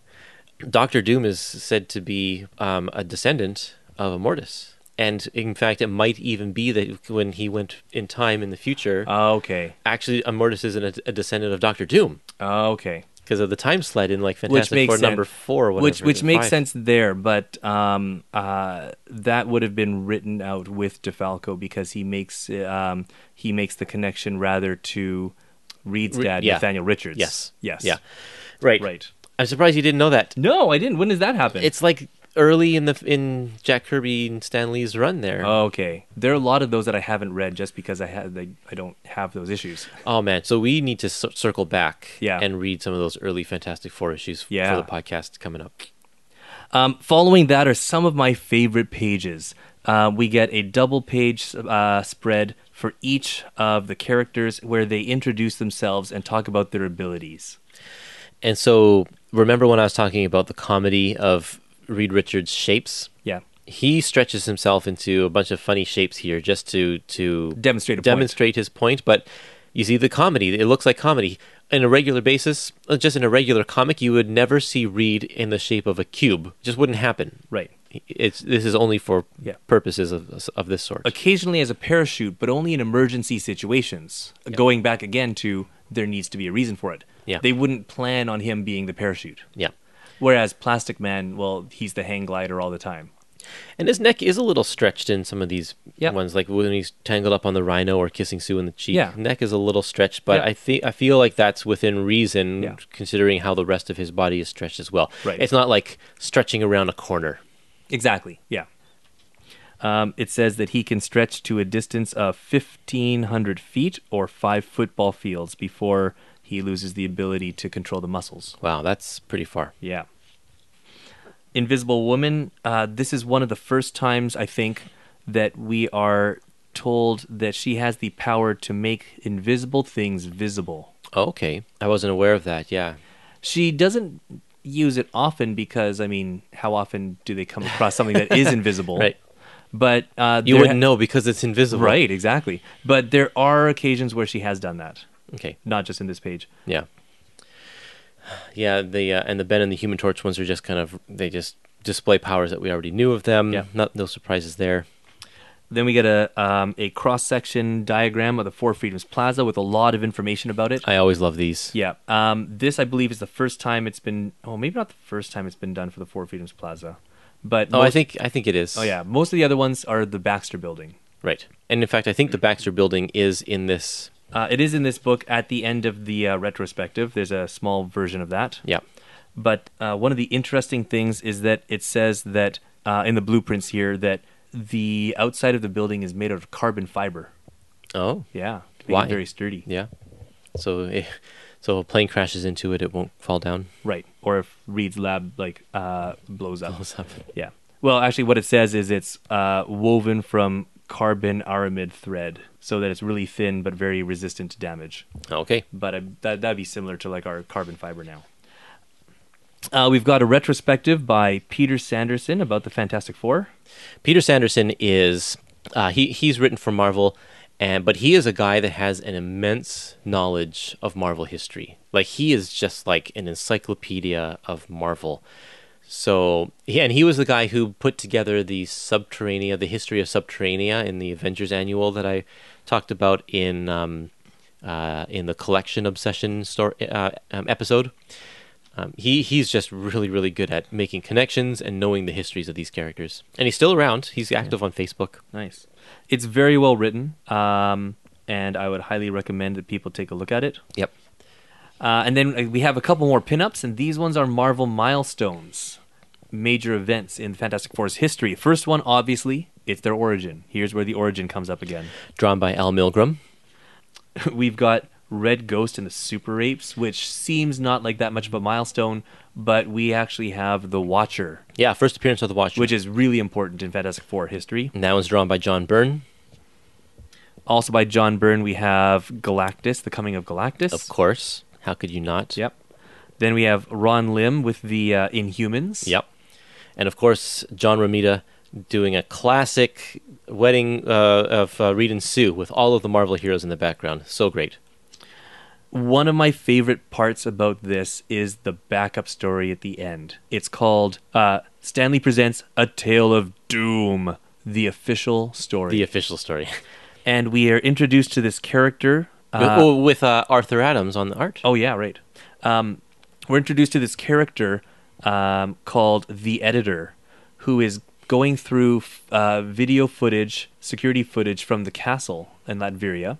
Doctor Doom is said to be um, a descendant of Immortus, and in fact, it might even be that when he went in time in the future, Oh, okay. actually Immortus isn't a, a descendant of Doctor Doom Oh, okay. Because of the time slide in like Which Fantastic makes Four sense. number four, whatever, which which makes five. sense there, but um, uh, that would have been written out with DeFalco because he makes um, he makes the connection rather to Reed's Re- dad, yeah. Nathaniel Richards. Yes, Yes. yeah, right, Right. I'm surprised you didn't know that. No, I didn't. When does that happen? It's like early in the in Jack Kirby and Stan Lee's run there. okay. There are a lot of those that I haven't read just because I had they, I don't have those issues. Oh man, so we need to c- circle back Yeah. and read some of those early Fantastic Four issues Yeah. for the podcast coming up. Um, following that are some of my favorite pages. Uh, we get a double page uh, spread for each of the characters where they introduce themselves and talk about their abilities. And so remember when I was talking about the comedy of Reed Richards' shapes? Yeah. He stretches himself into a bunch of funny shapes here just to to Demonstrate a point. demonstrate his point, but you see the comedy, it looks like comedy. On a regular basis, uh, just in a regular comic, you would never see Reed in the shape of a cube. It just wouldn't happen. Right. It's this is only for Yeah. purposes of of this sort. Occasionally as a parachute, but only in emergency situations. Going back again to there needs to be a reason for it. Yeah. They wouldn't plan on him being the parachute. Yeah. Whereas Plastic Man, well, he's the hang glider all the time. And his neck is a little stretched in some of these Yep. ones, like when he's tangled up on the rhino or kissing Sue in the cheek. Yeah. Neck is a little stretched, but Yeah. I think I feel like that's within reason, Yeah. considering how the rest of his body is stretched as well. Right. It's not like stretching around a corner. Exactly. Yeah. Um, it says that he can stretch to a distance of 1,500 feet or five football fields before he loses the ability to control the muscles. Wow, that's pretty far. Yeah. Invisible Woman, uh, this is one of the first times I think that we are told that she has the power to make invisible things visible. Okay, I wasn't aware of that. Yeah. She doesn't use it often because, I mean, how often do they come across something that is invisible? Right. But uh, You wouldn't ha- know because it's invisible. Right, exactly. But there are occasions where she has done that, Okay. not just in this page. Yeah. Yeah, the uh, and the Ben and the Human Torch ones are just kind of they just display powers that we already knew of them. Yeah. Not no surprises there. Then we get a um, a cross section diagram of the Four Freedoms Plaza with a lot of information about it. I always love these. Yeah. Um, this, I believe, is the first time it's been. Oh, maybe not the first time it's been done for the Four Freedoms Plaza, but Oh, I think I think it is. Oh yeah, most of the other ones are the Baxter Building. Right. And in fact, I think the Baxter Building is in this. Uh, it is in this book at the end of the uh, retrospective. There's a small version of that. Yeah. But uh, one of the interesting things is that it says that uh, in the blueprints here that the outside of the building is made out of carbon fiber. Oh, Yeah, Why? very sturdy. yeah. So, if, so a plane crashes into it, it won't fall down. Right. Or if Reed's lab like uh, blows up. Blows up. Yeah. Well, actually, what it says is it's uh, woven from carbon aramid thread, so that it's really thin but very resistant to damage. Okay. But uh, that that'd be similar to like our carbon fiber now. Uh, we've got a retrospective by Peter Sanderson about the Fantastic Four. Peter Sanderson is uh, he he's written for Marvel, and but he is a guy that has an immense knowledge of Marvel history. Like he is just like an encyclopedia of Marvel. So yeah, and he was the guy who put together the Subterranea, the history of Subterranea in the Avengers Annual that I talked about in um, uh, in the collection obsession story uh, um, episode. Um, he he's just really really good at making connections and knowing the histories of these characters, and he's still around. He's active on Facebook. Nice. It's very well written, um, and I would highly recommend that people take a look at it. Yep. Uh, and then uh, we have a couple more pinups, and these ones are Marvel milestones, major events in Fantastic Four's history. First one, obviously, it's their origin. Here's where the origin comes up again. Drawn by Al Milgrom. We've got Red Ghost and the Super Apes, which seems not like that much of a milestone, but we actually have the Watcher, Yeah, first appearance of the Watcher. which is really important in Fantastic Four history. and that one's drawn by John Byrne, Also by John Byrne, we have Galactus, The Coming of Galactus. of course. How could you not? Yep. Then we have Ron Lim with the uh, Inhumans. Yep. And of course, John Romita doing a classic wedding uh, of uh, Reed and Sue with all of the Marvel heroes in the background. So great. One of my favorite parts about this is the backup story at the end. It's called uh, Stan Lee Presents A Tale of Doom, the official story. The official story. and we are introduced to this character. uh, oh, with uh, Arthur Adams on the art. Oh yeah, right. Um, we're introduced to this character um, called the Editor, who is going through uh, video footage, security footage from the castle in Latveria,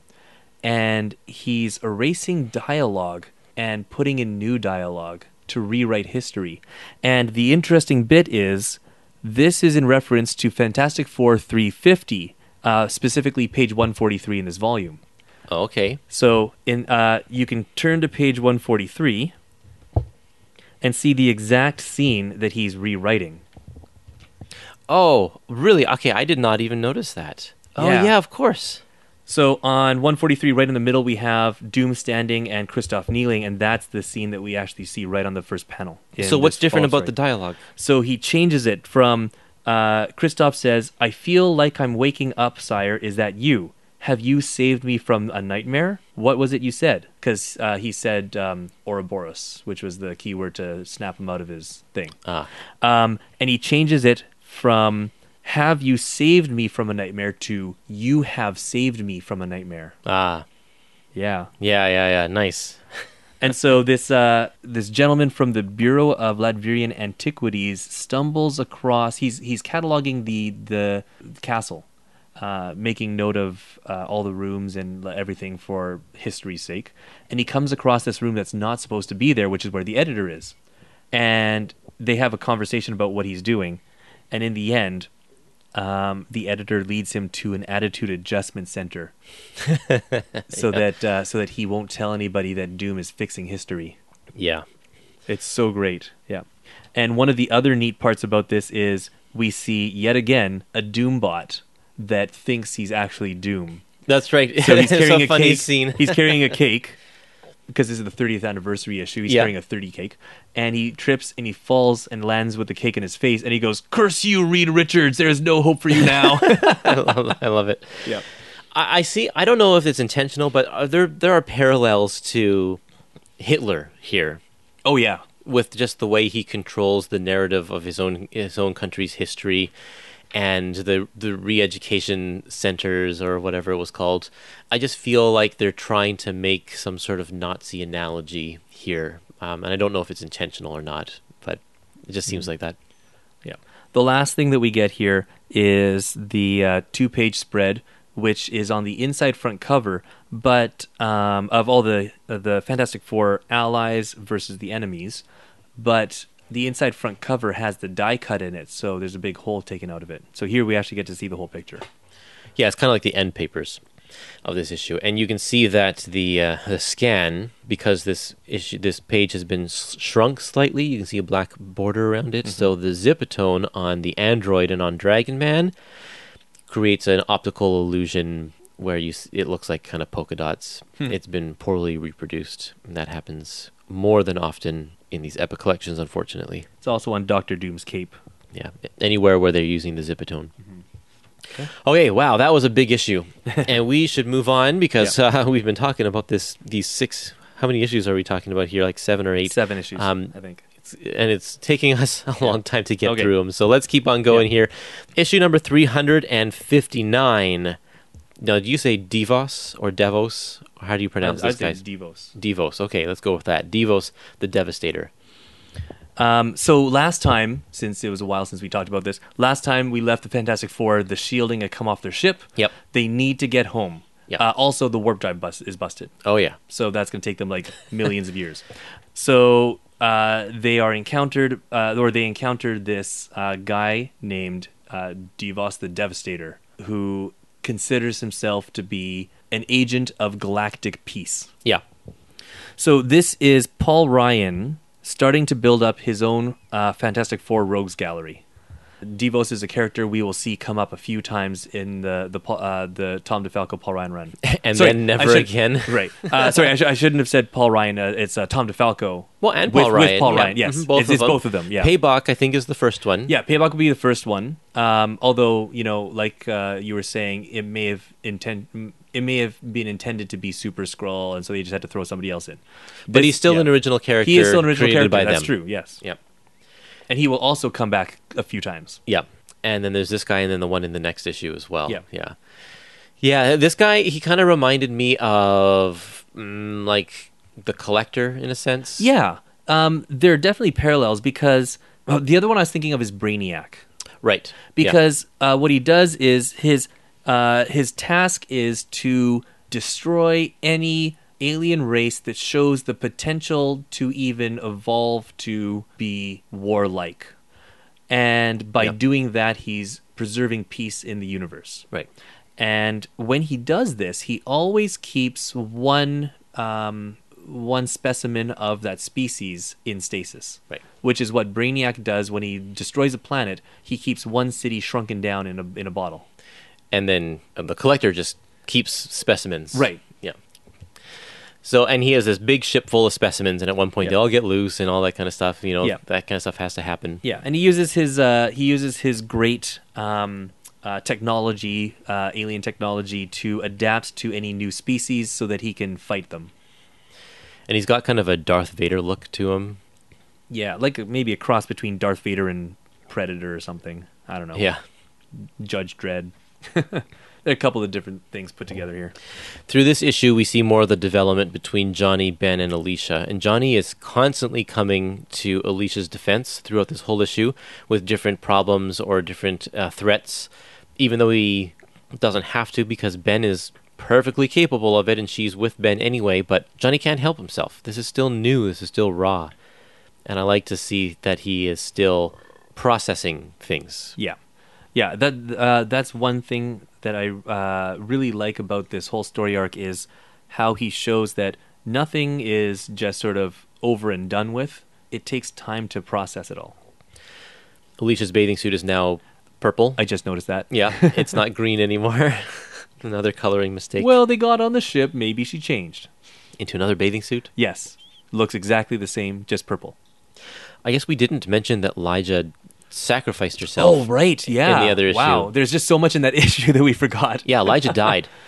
and he's erasing dialogue and putting in new dialogue to rewrite history. And the interesting bit is this is in reference to Fantastic Four 350, uh, specifically page 143 in this volume. Oh, okay. So in uh, you can turn to page 143 and see the exact scene that he's rewriting. Oh, really? Okay, I did not even notice that. Oh, Yeah. yeah, of course. So on 143, right in the middle, we have Doom standing and Kristoff kneeling, and that's the scene that we actually see right on the first panel. So what's different about the dialogue? So he changes it from uh, Kristoff says, "I feel like I'm waking up, sire. Is that you? Have you saved me from a nightmare? What was it you said?" Because uh, he said um, Ouroboros, which was the keyword to snap him out of his thing. Ah, Um, and he changes it from "Have you saved me from a nightmare?" to "You have saved me from a nightmare." ah, Yeah. yeah, yeah, yeah. Nice. and so this uh, this gentleman from the Bureau of Latvian Antiquities stumbles across. He's he's cataloging the the castle, uh, making note of uh, all the rooms and everything for history's sake. And he comes across this room that's not supposed to be there, which is where the editor is. And they have a conversation about what he's doing. And in the end, um, the editor leads him to an attitude adjustment center, so that uh, so that he won't tell anybody that Doom is fixing history. Yeah. It's so great. Yeah. And one of the other neat parts about this is we see yet again a Doombot that thinks he's actually Doom. That's right. So he's carrying a, funny cake. scene. he's carrying a cake because this is the 30th anniversary issue. He's Yeah. carrying a 30 cake, and he trips and he falls and lands with the cake in his face, and he goes, "Curse you, Reed Richards! There is no hope for you now." I love, I love it. yeah. I, I see. I don't know if it's intentional, but are there there are parallels to Hitler here Oh yeah. with just the way he controls the narrative of his own his own country's history and the the re-education centers or whatever it was called. I just feel like they're trying to make some sort of Nazi analogy here, um, and I don't know if it's intentional or not, but it just seems like that. Yeah. The last thing that we get here is the uh, two page spread, which is on the inside front cover, but um, of all the uh, the Fantastic Four allies versus the enemies, but the inside front cover has the die cut in it, so there's a big hole taken out of it. So here we actually get to see the whole picture. Yeah, it's kind of like the end papers of this issue, and you can see that the uh, the scan because this issue this page has been s- shrunk slightly. You can see a black border around it. So the zipatone on the Android and on Dragon Man creates an optical illusion where you s- it looks like kind of polka dots. It's been poorly reproduced, and that happens more than often in these epic collections, unfortunately. It's also on Doctor Doom's cape. Yeah, anywhere where they're using the zipatone. Okay. wow, that was a big issue, and we should move on because uh, we've been talking about this. These six, how many issues are we talking about here? Like seven or eight. Seven issues, Um, I think. It's, and it's taking us a long time to get Okay. through them. So let's keep on going here. Issue number three hundred and fifty-nine. Now, do you say Devos or Devos? How do you pronounce I'd this, guys? Devos. Devos. Okay, let's go with that. Devos, the Devastator. Um, so last time, since it was a while since we talked about this, last time we left the Fantastic Four, the shielding had come off their ship. Yep. They need to get home. Yep. Uh, also, the warp drive bus is busted, Oh yeah. so that's going to take them like millions of years. So uh, they are encountered, uh, or they encountered this uh, guy named uh, Devos the Devastator, who considers himself to be an agent of galactic peace. Yeah. So this is Paul Ryan starting to build up his own uh, Fantastic Four Rogues gallery. Devos is a character we will see come up a few times in the the uh, the Tom DeFalco Paul Ryan run, And Sorry, then never should- again. Right. Uh, sorry, I, sh- I shouldn't have said Paul Ryan. Uh, it's uh, Tom DeFalco. Well, and with, Paul with Ryan. Paul yeah. Ryan. Yes, Mhm, both it's, of it's them. both of them. Yeah. Paibok, I think, is the first one. Yeah, Paibok will be the first one. Um, although you know, like uh, you were saying, it may have intend it may have been intended to be Super Skrull, and so they just had to throw somebody else in. But This- he's still yeah. an original character. He is still an original character. by That's them. true. Yes. Yep. And he will also come back a few times. Yeah. And then there's this guy, and then the one in the next issue as well. Yeah. Yeah. Yeah. This guy, he kind of reminded me of mm, like the collector in a sense. Yeah. Um, there are definitely parallels because uh, the other one I was thinking of is Brainiac. Right. Yeah. because uh, what he does is his uh, his task is to destroy any alien race that shows the potential to even evolve to be warlike, and by doing that, he's preserving peace in the universe. Right. And when he does this, he always keeps one um, one specimen of that species in stasis. Right. Which is what Brainiac does when he destroys a planet. He keeps one city shrunken down in a in a bottle. And then uh, the collector just keeps specimens. Right. Yeah. So, and he has this big ship full of specimens, and at one point they all get loose and all that kind of stuff. You know, Yeah. that kind of stuff has to happen. Yeah, and he uses his uh, he uses his great um, uh, technology, uh, alien technology, to adapt to any new species so that he can fight them. And he's got kind of a Darth Vader look to him. Yeah, like maybe a cross between Darth Vader and Predator or something. I don't know. Yeah. Judge Dredd. There are a couple of different things put together here. Through this issue, we see more of the development between Johnny, Ben, and Alicia. And Johnny is constantly coming to Alicia's defense throughout this whole issue with different problems or different uh, threats, even though he doesn't have to because Ben is perfectly capable of it and she's with Ben anyway. But Johnny can't help himself. This is still new, this is still raw. And I like to see that he is still processing things. Yeah, yeah. That uh, that's one thing that I uh, really like about this whole story arc is how he shows that nothing is just sort of over and done with. It takes time to process it all. Alicia's bathing suit is now purple. I just noticed that. yeah, it's not green anymore. another coloring mistake. Well, they got on the ship. Maybe she changed. into another bathing suit. Yes, looks exactly the same, just purple. I guess we didn't mention that Lyja sacrificed herself. Oh, right. Yeah. In the other issue. Wow. There's just so much in that issue that we forgot. Yeah, Lyja died.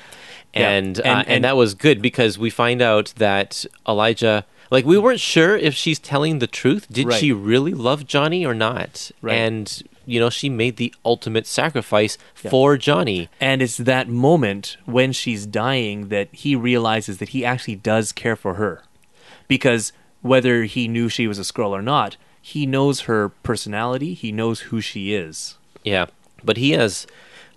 Yeah, And, and- uh, and and- that was good because we find out that Lyja like we weren't sure if she's telling the truth. Did Right. she really love Johnny or not? Right. And you know, she made the ultimate sacrifice Yeah. for Johnny. And it's that moment when she's dying that he realizes that he actually does care for her. Because whether he knew she was a Skrull or not, he knows her personality, he knows who she is. Yeah. But he has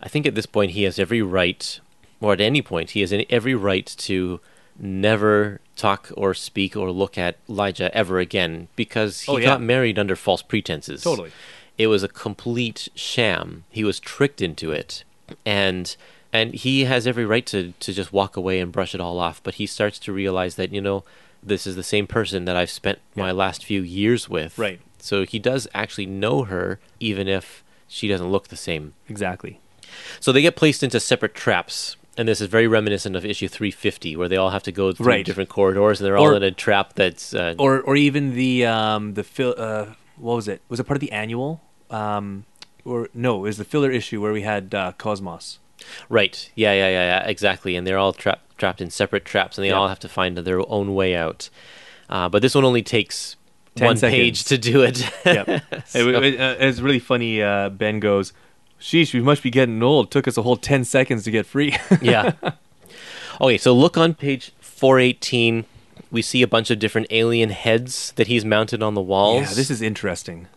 I think at this point he has every right or at any point he has every right to never talk or speak or look at Lyja ever again because he Oh, yeah. got married under false pretenses. Totally. It was a complete sham. He was tricked into it. And and he has every right to to just walk away and brush it all off, but he starts to realize that, you know, this is the same person that I've spent my last few years with. Right. So he does actually know her even if she doesn't look the same. Exactly. So they get placed into separate traps, and this is very reminiscent of issue 350, where they all have to go through Right. different corridors, and they're all in a trap that's. Uh, Or or even the um the fil- uh what was it? Was it part of the annual? Um or no, it was the filler issue where we had uh, Cosmos. right. Yeah, yeah, yeah, yeah, exactly. And they're all trapped trapped in separate traps, and they Yeah. all have to find their own way out. Uh, but this one only takes 10 one seconds. page to do it. Yep. it, it- uh, it's really funny. Uh, ben goes, "Sheesh, we must be getting old. Took us a whole ten seconds to get free." yeah. Okay, so look on page 418. We see a bunch of different alien heads that he's mounted on the walls. yeah, this is interesting.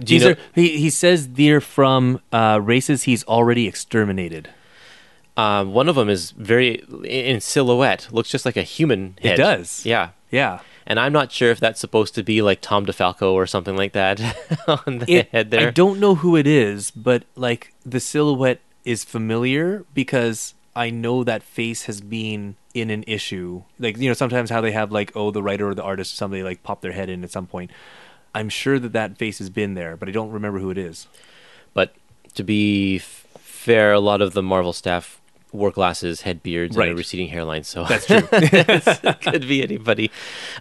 Do you These know- are, he he says they're from uh, races he's already exterminated. Um, one of them is very in silhouette, looks just like a human It does. Yeah. Yeah, And I'm not sure if that's supposed to be like Tom DeFalco or something like that on the it, head there. I don't know who it is, but like the silhouette is familiar because I know that face has been in an issue. Like you know, sometimes how they have like oh the writer or the artist or somebody like pop their head in at some point. I'm sure that that face has been there, but I don't remember who it is. But to be f- fair, a lot of the Marvel staff wore glasses, had beards, and Right. a receding hairline, so That's true. could be anybody.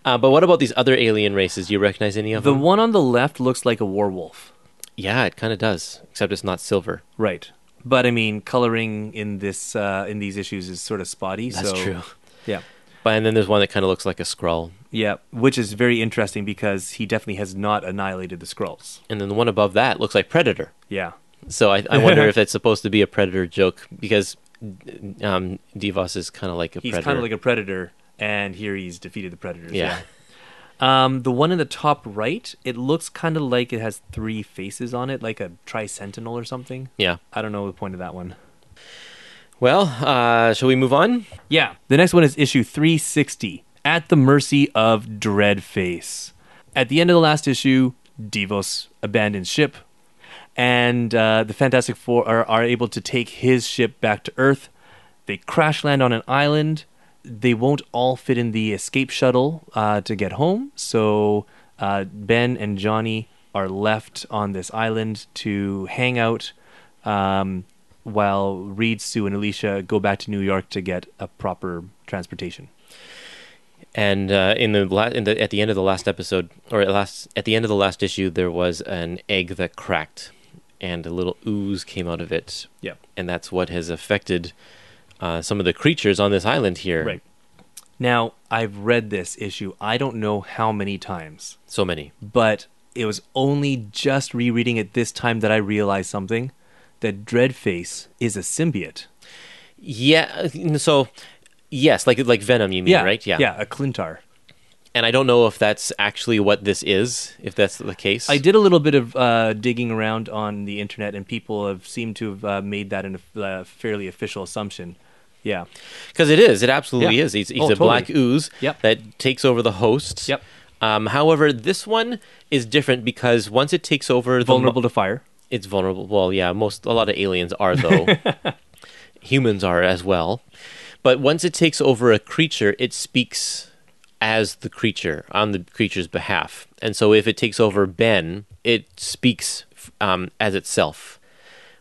Uh, but what about these other alien races? Do you recognize any of the them? The one on the left looks like a werewolf. yeah, it kind of does, except it's not silver. Right. But I mean, coloring in this uh, in these issues is sort of spotty. That's so, true. Yeah. But and then there's one that kind of looks like a Skrull, Yeah, which is very interesting because he definitely has not annihilated the Skrulls. and then the one above that looks like Predator. Yeah. So I, I wonder if it's supposed to be a predator joke because um, Devos is kind of like a He's predator. kind of like a predator, and here he's defeated the predators. Yeah. Yeah. Um, the one in the top right, it looks kind of like it has three faces on it, like a tri sentinel or something. yeah. I don't know the point of that one. Well, uh, shall we move on? Yeah. The next one is issue 360 At the Mercy of Dreadface. At the end of the last issue, Devos abandons ship, and uh, the Fantastic Four are, are able to take his ship back to Earth. They crash land on an island. They won't all fit in the escape shuttle uh, to get home, so uh, Ben and Johnny are left on this island to hang out um, while Reed, Sue, and Alicia go back to New York to get a proper transportation. And uh, in the, la- in the at the end of the last episode, or at last at the end of the last issue, there was an egg that cracked, and a little ooze came out of it. Yeah. and that's what has affected uh, some of the creatures on this island here. Right. Now, I've read this issue, I don't know how many times, So many. but it was only just rereading it this time that I realized something that Dreadface is a symbiote. Yeah. So, yes, like like Venom, you mean, right? Yeah. yeah, a Klyntar. And I don't know if that's actually what this is, if that's the case. I did a little bit of uh, digging around on the internet, and people have seemed to have uh, made that a uh, fairly official assumption. Yeah, Because it is. It absolutely Yeah. is. He's, he's Oh, a totally. black ooze Yep. that takes over the host. Yep. Um, however, this one is different because once it takes over, the mo- vulnerable to fire. it's vulnerable. Well, yeah, most a lot of aliens are though. Humans are as well. But once it takes over a creature, it speaks as the creature on the creature's behalf. And so if it takes over Ben, it speaks um, as itself.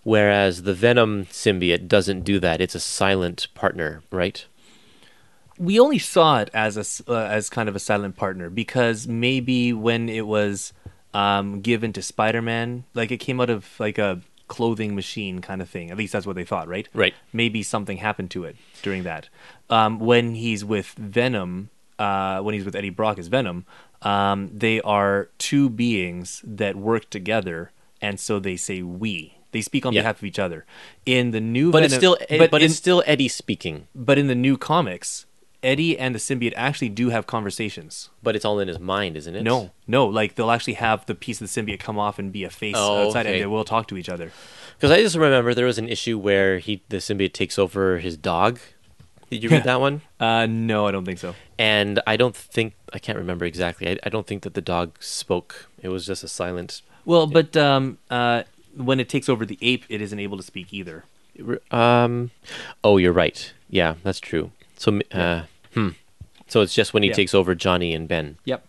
Whereas the Venom symbiote doesn't do that. It's a silent partner, right? we only saw it as a, uh, as kind of a silent partner because maybe when it was um, given to Spider-Man, like it came out of like a clothing machine kind of thing. At least that's what they thought, right? Right. Maybe something happened to it during that. Um, when he's with Venom, uh, when he's with Eddie Brock as Venom, um, they are two beings that work together, and so they say we. They speak on Yeah. behalf of each other. In the new, But it's Venom- still but, in- it's still Eddie speaking. but in the new comics, Eddie and the symbiote actually do have conversations. But it's all in his mind, isn't it? No, no, like they'll actually have the piece of the symbiote come off and be a face Oh, outside, okay. and they will talk to each other. Because I just remember there was an issue where he the symbiote takes over his dog. Did you read that one? Uh, no, I don't think so. And I don't think I can't remember exactly. I, I don't think that the dog spoke. It was just a silent. Well, but um, uh, when it takes over the ape, it isn't able to speak either. Um, oh, you're right. Yeah, that's true. So, uh, hmm. So it's just when he Yeah. takes over Johnny and Ben. Yep.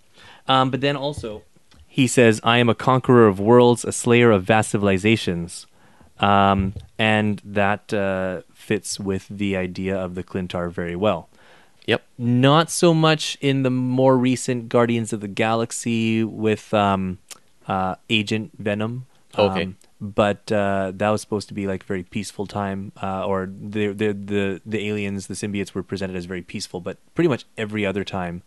Um, but then also, he says, "I am a conqueror of worlds, a slayer of vast civilizations," um, and that uh, fits with the idea of the Klyntar very well. Yep. Not so much in the more recent Guardians of the Galaxy with um, uh, Agent Venom. Okay. Um, but uh, that was supposed to be like a very peaceful time, uh, or the, the the the aliens, the symbiotes, were presented as very peaceful. But pretty much every other time,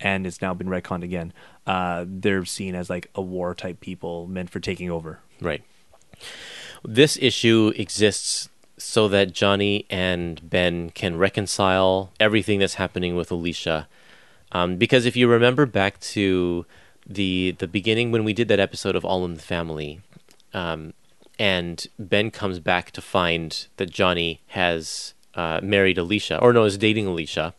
and it's now been retconned again. Uh, they're seen as like a war type people meant for taking over. Right. This issue exists so that Johnny and Ben can reconcile everything that's happening with Alicia. Um, because if you remember back to the the beginning when we did that episode of All in the Family, um, and Ben comes back to find that Johnny has uh, married Alicia, or no, is dating Alicia,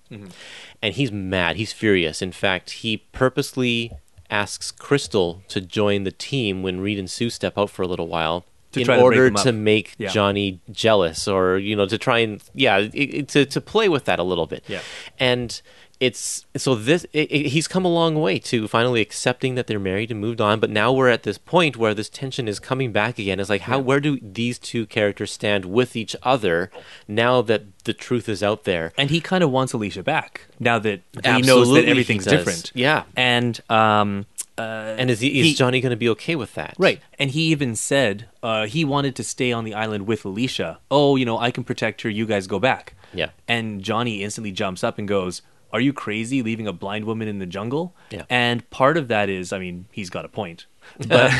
and he's mad. He's furious. In fact, he purposely asks Crystal to join the team when Reed and Sue step out for a little while. To in try to order them to make Yeah. Johnny jealous, or you know, to try and yeah, it, it- to to play with that a little bit. Yeah. and it's so this it, he's come a long way to finally accepting that they're married and moved on. But now we're at this point where this tension is coming back again. It's like how where do these two characters stand with each other now that the truth is out there? And he kind of wants Alicia back now that he knows that everything's different. Yeah. and um, uh, And is, he, is he- Johnny going to be okay with that? Right. And he even said uh, he wanted to stay on the island with Alicia. Oh, you know, I can protect her. You guys go back. Yeah. And Johnny instantly jumps up and goes, Are you crazy leaving a blind woman in the jungle? Yeah. And part of that is, I mean, he's got a point. But,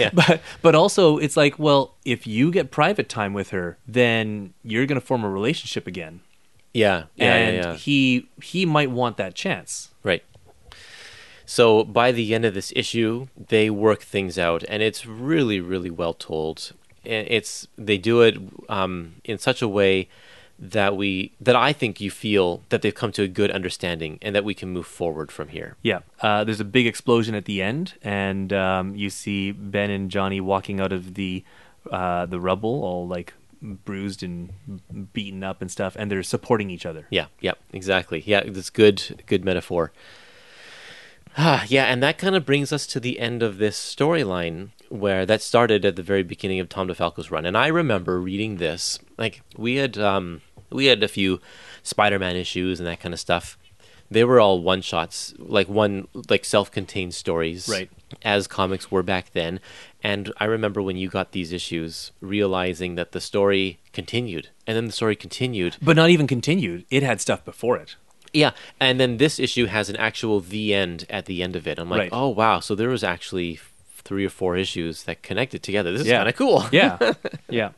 Yeah. but, but also, it's like, well, if you get private time with her, then you're going to form a relationship again. Yeah. Yeah. and yeah, yeah. he he might want that chance. Right. So by the end of this issue, they work things out, and it's really, really well told. It's they do it um, in such a way that we that I think you feel that they've come to a good understanding, and that we can move forward from here. Yeah, uh, there's a big explosion at the end, and um, you see Ben and Johnny walking out of the uh, the rubble, all like bruised and beaten up and stuff, and they're supporting each other. Yeah, yeah, exactly. Yeah, that's good, good metaphor. Ah, yeah, and that kind of brings us to the end of this storyline where that started at the very beginning of Tom DeFalco's run. And I remember reading this, like we had um we had a few Spider-Man issues and that kind of stuff. They were all one shots, like one like self-contained stories, Right. As comics were back then. And I remember when you got these issues, realizing that the story continued, and then the story continued, But not even continued. It had stuff before it. Yeah, and then this issue has an actual the end at the end of it. I'm like, Right. oh wow, so there was actually three or four issues that connected together. This is Yeah. kind of cool. Yeah, yeah.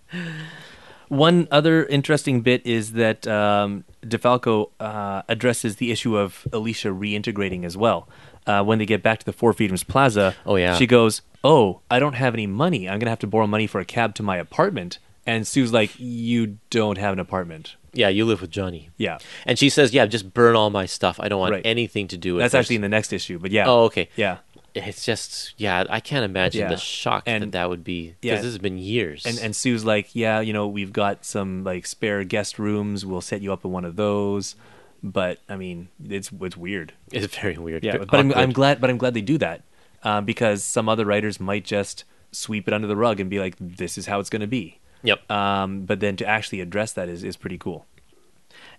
One other interesting bit is that um, DeFalco uh, addresses the issue of Alicia reintegrating as well. Uh, when they get back to the Four Freedoms Plaza, Oh, yeah. she goes, "Oh, I don't have any money. I'm gonna have to borrow money for a cab to my apartment." And Sue's like, "You don't have an apartment." Yeah, you live with Johnny. Yeah, And she says, "Yeah, just burn all my stuff. I don't want Right. anything to do with it. that's this." actually in the next issue. But yeah, Oh, okay. yeah. It's just, yeah, I can't imagine Yeah. the shock that And- that would be because yeah. this has been years. And and Sue's like, yeah, you know, we've got some like spare guest rooms. We'll set you up in one of those. But I mean, it's it's weird. it's very weird. Yeah, but I'm. I'm glad. But I'm glad they do that um, because some other writers might just sweep it under the rug and be like, "This is how it's going to be." Yep. Um, but then to actually address that is is pretty cool.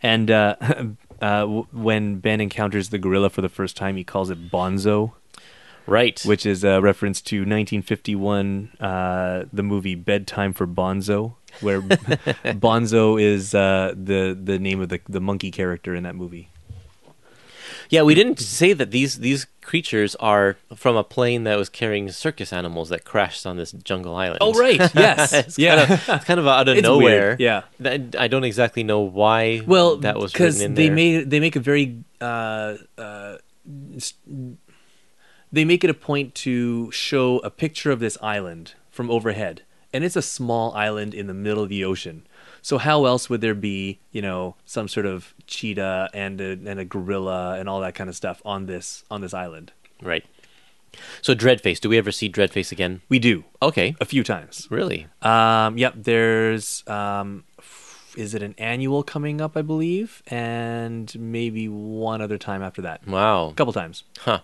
And uh, uh, when Ben encounters the gorilla for the first time, he calls it Bonzo, right. which is a reference to 1951, uh, the movie Bedtime for Bonzo, where Bonzo is uh, the the name of the the monkey character in that movie. Yeah, we didn't say that these these creatures are from a plane that was carrying circus animals that crashed on this jungle island. Oh right, yes, it's yeah. kind of, it's kind of out of It's nowhere. weird, yeah. I don't exactly know why. well that was because they there. made they make a very uh, uh, they make it a point to show a picture of this island from overhead and it's a small island in the middle of the ocean so how else would there be you know some sort of cheetah and a, and a gorilla and all that kind of stuff on this on this island right. So Dreadface. Do we ever see Dreadface again? we do Okay. a few times Really? Um, yep, there's um, is it an annual coming up, I believe, and maybe one other time after that. Wow. A couple times. Huh.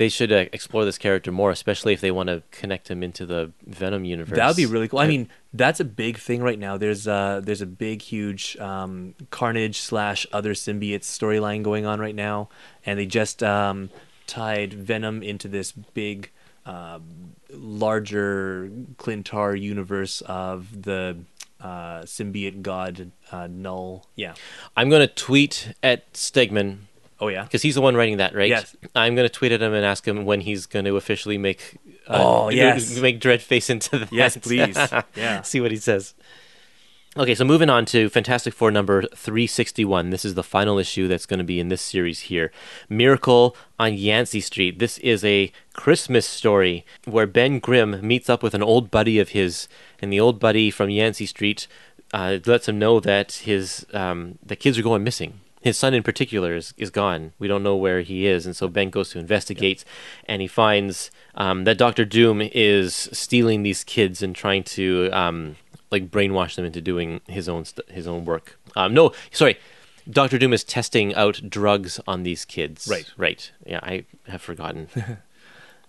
They should uh, explore this character more, especially if they want to connect him into the Venom universe. That would be really cool. I mean, that's a big thing right now. There's uh there's a big, huge um, Carnage slash other symbiotes storyline going on right now, and they just um, tied Venom into this big, uh, larger Klyntar universe of the uh, symbiote god uh, Null. Yeah. I'm going to tweet at Stegman Oh yeah. because he's the one writing that, right? Yes. I'm going to tweet at him and ask him when he's going to officially make. Uh, Oh, yes. Make Dreadface into the. Yes, please. Yeah. See what he says. Okay, so moving on to Fantastic Four number 361. This is the final issue that's going to be in this series here. Miracle on Yancey Street. This is a Christmas story where Ben Grimm meets up with an old buddy of his, and the old buddy from Yancey Street uh, lets him know that his um, the kids are going missing. His son in particular is, is gone. We don't know where he is, and so Ben goes to investigate, and he finds um, that Doctor Doom is stealing these kids and trying to um, like brainwash them into doing his own st- his own work. Um, no, sorry, Doctor Doom is testing out drugs on these kids. Right. right. Yeah, I have forgotten.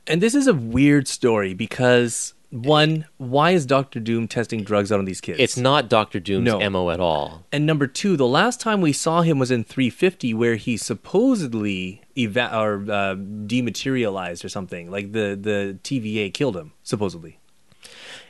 And this is a weird story because one, why is Doctor Doom testing drugs out on these kids? it's not Doctor Doom's No. mo at all. And number two, the last time we saw him was in 350, where he supposedly eva- or uh, dematerialized or something. Like the the TVA killed him, supposedly.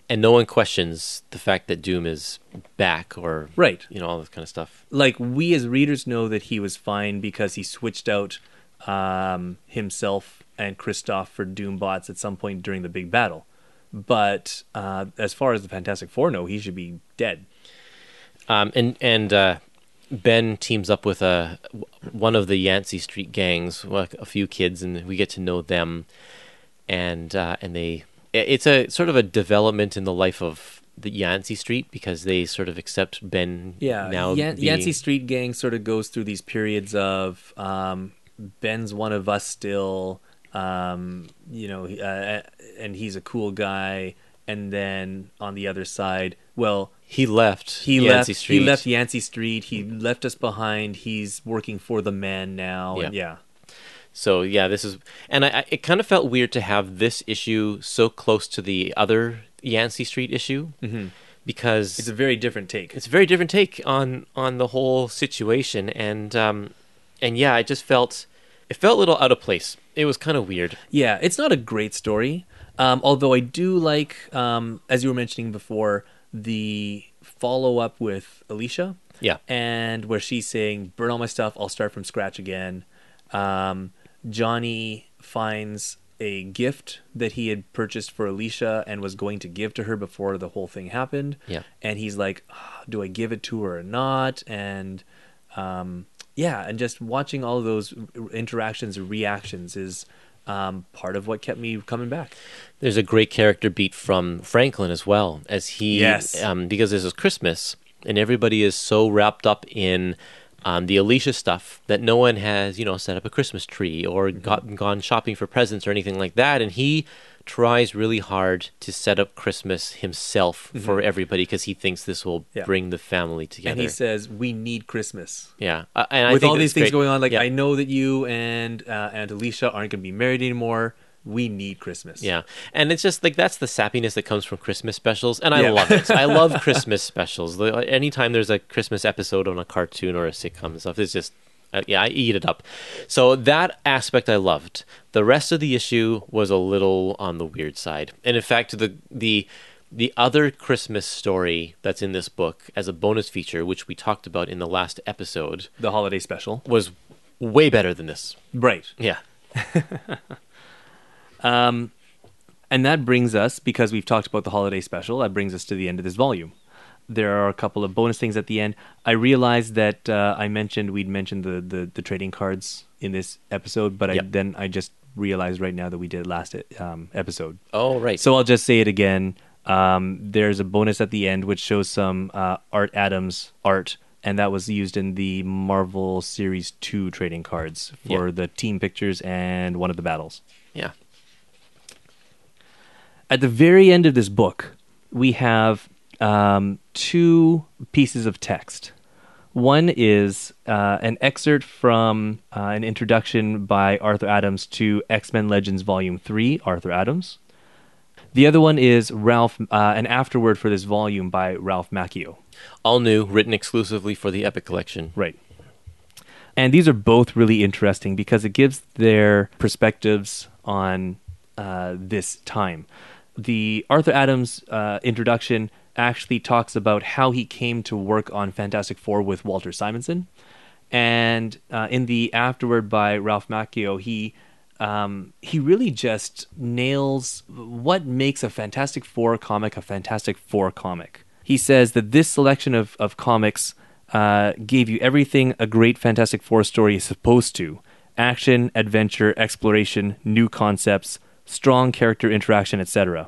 And no one questions the fact that Doom is back or Right. you know all this kind of stuff. Like we as readers know that he was fine because he switched out um, himself and Kristoff for Doombots at some point during the big battle. But uh, as far as the Fantastic Four know, he should be dead. Um, and and uh, Ben teams up with a one of the Yancey Street gangs, well, a few kids, and we get to know them. And uh, and they, it's a sort of a development in the life of the Yancey Street because they sort of accept Ben. Yeah, now Yan- being- Yancey Street Gang sort of goes through these periods of um, Ben's one of us still, um, you know, uh, and he's a cool guy. And then on the other side, well, He left. he Yancey left. Street. He left Yancey Street. He left us behind. He's working for the man now. and Yeah. yeah. So yeah, this is, and I, I it kind of felt weird to have this issue so close to the other Yancey Street issue because It's a very different take. it's a very different take on on the whole situation and um and yeah i just felt it felt a little out of place it was kind of weird Yeah, it's not a great story. Um, although I do like, um, as you were mentioning before, the follow up with Alicia. Yeah. And where she's saying, burn all my stuff, I'll start from scratch again. Um, Johnny finds a gift that he had purchased for Alicia and was going to give to her before the whole thing happened. Yeah. And he's like, "Ah, do I give it to her or not? And um, yeah, and just watching all of those interactions and reactions is um, part of what kept me coming back. There's a great character beat from Franklin as well, as he Yes. um, because this is Christmas and everybody is so wrapped up in um, the Alicia stuff that no one has you know set up a Christmas tree or Mm-hmm. got, gone shopping for presents or anything like that, and he tries really hard to set up Christmas himself for everybody because he thinks this will Mm-hmm. Yeah. bring the family together. And he says, "We need Christmas." yeah, uh, and I With all these things great. going on, like Yeah. I know that you and uh, and Alicia aren't going to be married anymore. We need Christmas. Yeah, and it's just like that's the sappiness that comes from Christmas specials, and I Yeah. love it. I love Christmas specials. Anytime there's a Christmas episode on a cartoon or a sitcom and stuff, it's just uh, yeah, I eat it up. So that aspect I loved. The rest of the issue was a little on the weird side, and in fact, the the the other Christmas story that's in this book as a bonus feature, which we talked about in the last episode, The holiday special. was way better than this. Right. Yeah, Um, and that brings us, because we've talked about the holiday special, that brings us to the end of this volume. There are a couple of bonus things at the end. I realized that uh, I mentioned we'd mentioned the, the, the trading cards in this episode, but I, then I just realized right now that we did last um, episode. Oh right. So I'll just say it again. Um, there's a bonus at the end which shows some uh, Art Adams art, and that was used in the Marvel Series 2 trading cards for Yeah. the team pictures and one of the battles. yeah. At the very end of this book, we have um, two pieces of text. One is uh, an excerpt from uh, an introduction by Arthur Adams to X Men Legends Volume 3, Arthur Adams. The other one is Ralph, uh, an afterword for this volume by Ralph Macchio. All new, written exclusively for the Epic Collection. Right. And these are both really interesting because it gives their perspectives on uh, this time. The Arthur Adams uh, introduction actually talks about how he came to work on Fantastic Four with Walter Simonson. And uh, in the afterword by Ralph Macchio, he um, he really just nails what makes a Fantastic Four comic a Fantastic Four comic. He says that this selection of, of comics uh, gave you everything a great Fantastic Four story is supposed to action, adventure, exploration, new concepts, strong character interaction, etc.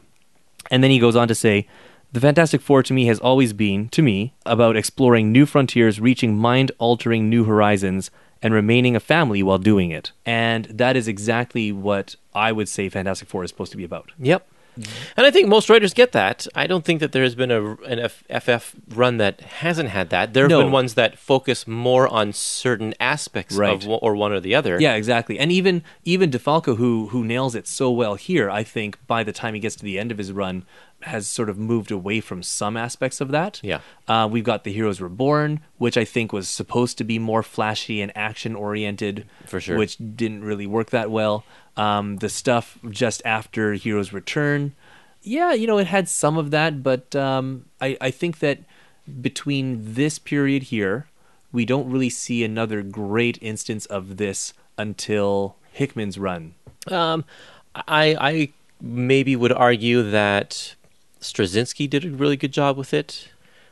And then he goes on to say, The Fantastic Four to me has always been, to me, about exploring new frontiers, reaching mind altering new horizons, and remaining a family while doing it. And that is exactly what I would say Fantastic Four is supposed to be about. Yep. Mm-hmm. And I think most writers get that. I don't think that there has been a, an F- FF run that hasn't had that. There have No. been ones that focus more on certain aspects Right. of one, or one or the other. Yeah, exactly. And even even DeFalco, who who nails it so well here, I think by the time he gets to the end of his run, has sort of moved away from some aspects of that. Yeah. Uh, we've got The Heroes Reborn, which I think was supposed to be more flashy and action oriented, For sure. which didn't really work that well. Um, the stuff just after Heroes Return, yeah, you know, it had some of that, but um, I, I think that between this period here, we don't really see another great instance of this until Hickman's run. Um, I I maybe would argue that Straczynski did a really good job with it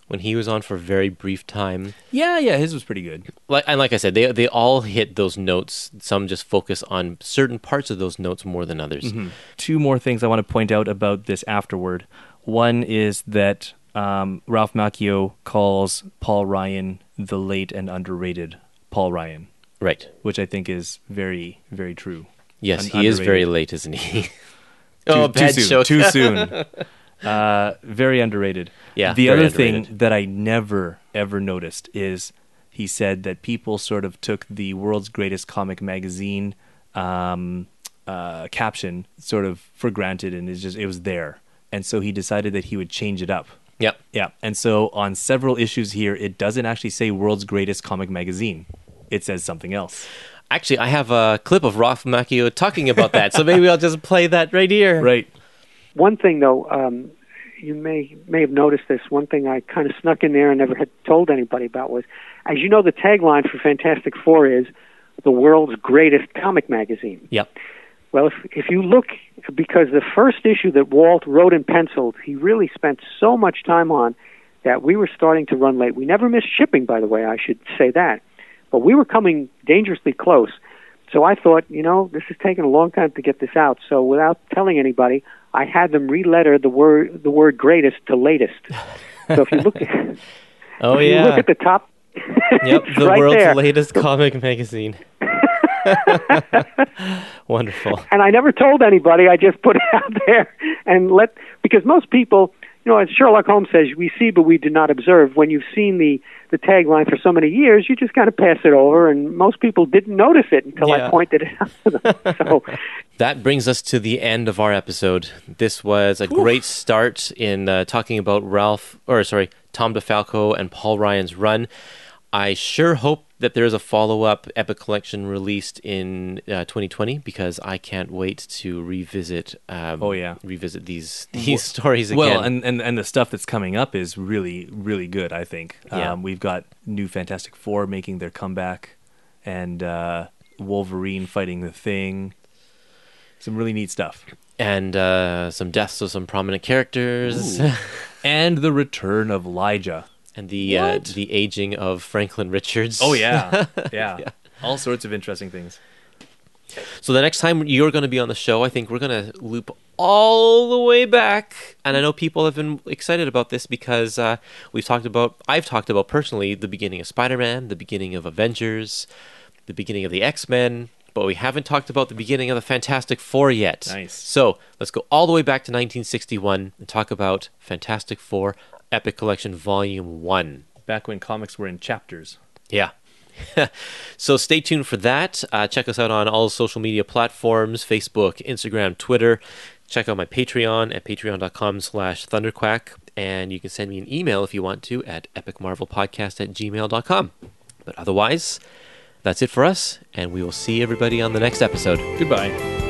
when he was on for a very brief time. Yeah, yeah, his was pretty good. Like and like I said, they they all hit those notes. Some just focus on certain parts of those notes more than others. Two more things I want to point out about this afterward. One is that um, Ralph Macchio calls Paul Ryan the late and underrated Paul Ryan, Right. which I think is very, very true. Yes, Un- he is very late, isn't he? Too, oh, too bad soon. joke. Too soon. Uh, very underrated. Yeah, The other thing that I never ever noticed is he said that people sort of took the world's greatest comic magazine um, uh, caption sort of for granted, and it's just it was there, and so he decided that he would change it up. Yep. Yeah, and so on several issues here, it doesn't actually say world's greatest comic magazine. It says something else. Actually, I have a clip of Ralph Macchio talking about that, so maybe I'll just play that right here. Right. One thing, though, um, you may may have noticed this. One thing I kind of snuck in there and never had told anybody about was, as you know, the tagline for Fantastic Four is "the world's greatest comic magazine." Yep. Well, if if you look, because the first issue that Walt wrote and penciled, he really spent so much time on that we were starting to run late. We never missed shipping, by the way. I should say that, but we were coming dangerously close. So I thought, you know, this is taking a long time to get this out. So without telling anybody, I had them re-letter the word the word greatest to latest. So if you look at Oh yeah. look at the top, Yep, the right world's there. latest comic magazine. Wonderful. and I never told anybody. I just put it out there and let because most people, you know, as Sherlock Holmes says, we see but we do not observe. When you've seen the the tagline for so many years, you just kind of pass it over, and most people didn't notice it until Yeah. I pointed it out to them. So That brings us to the end of our episode. This was a great start in uh, talking about Ralph, or sorry, Tom DeFalco and Paul Ryan's run. I sure hope that there's a follow up Epic Collection released in uh, 2020 because I can't wait to revisit. Um, Oh, yeah. revisit these these stories again. Well, and, and, and the stuff that's coming up is really, really good, I think. Yeah. Um, we've got new Fantastic Four making their comeback, and uh, Wolverine fighting the Thing. Some really neat stuff. and uh, some deaths of some prominent characters, And the return of Lyja. And the uh, the aging of Franklin Richards. Oh, yeah. yeah. All sorts of interesting things. So the next time you're going to be on the show, I think we're going to loop all the way back. And I know people have been excited about this because uh, we've talked about, I've talked about personally the beginning of Spider Man, the beginning of Avengers, the beginning of the X Men, but we haven't talked about the beginning of the Fantastic Four yet. Nice. So let's go all the way back to 1961 and talk about Fantastic Four Epic Collection Volume 1. Back when comics were in chapters. Yeah. so stay tuned for that. Uh, check us out on all social media platforms Facebook, Instagram, Twitter. Check out my Patreon at patreon.com slash thunderquack. And you can send me an email if you want to at epicmarvelpodcast at gmail.com. But otherwise, that's it for us, and we will see everybody on the next episode. Goodbye.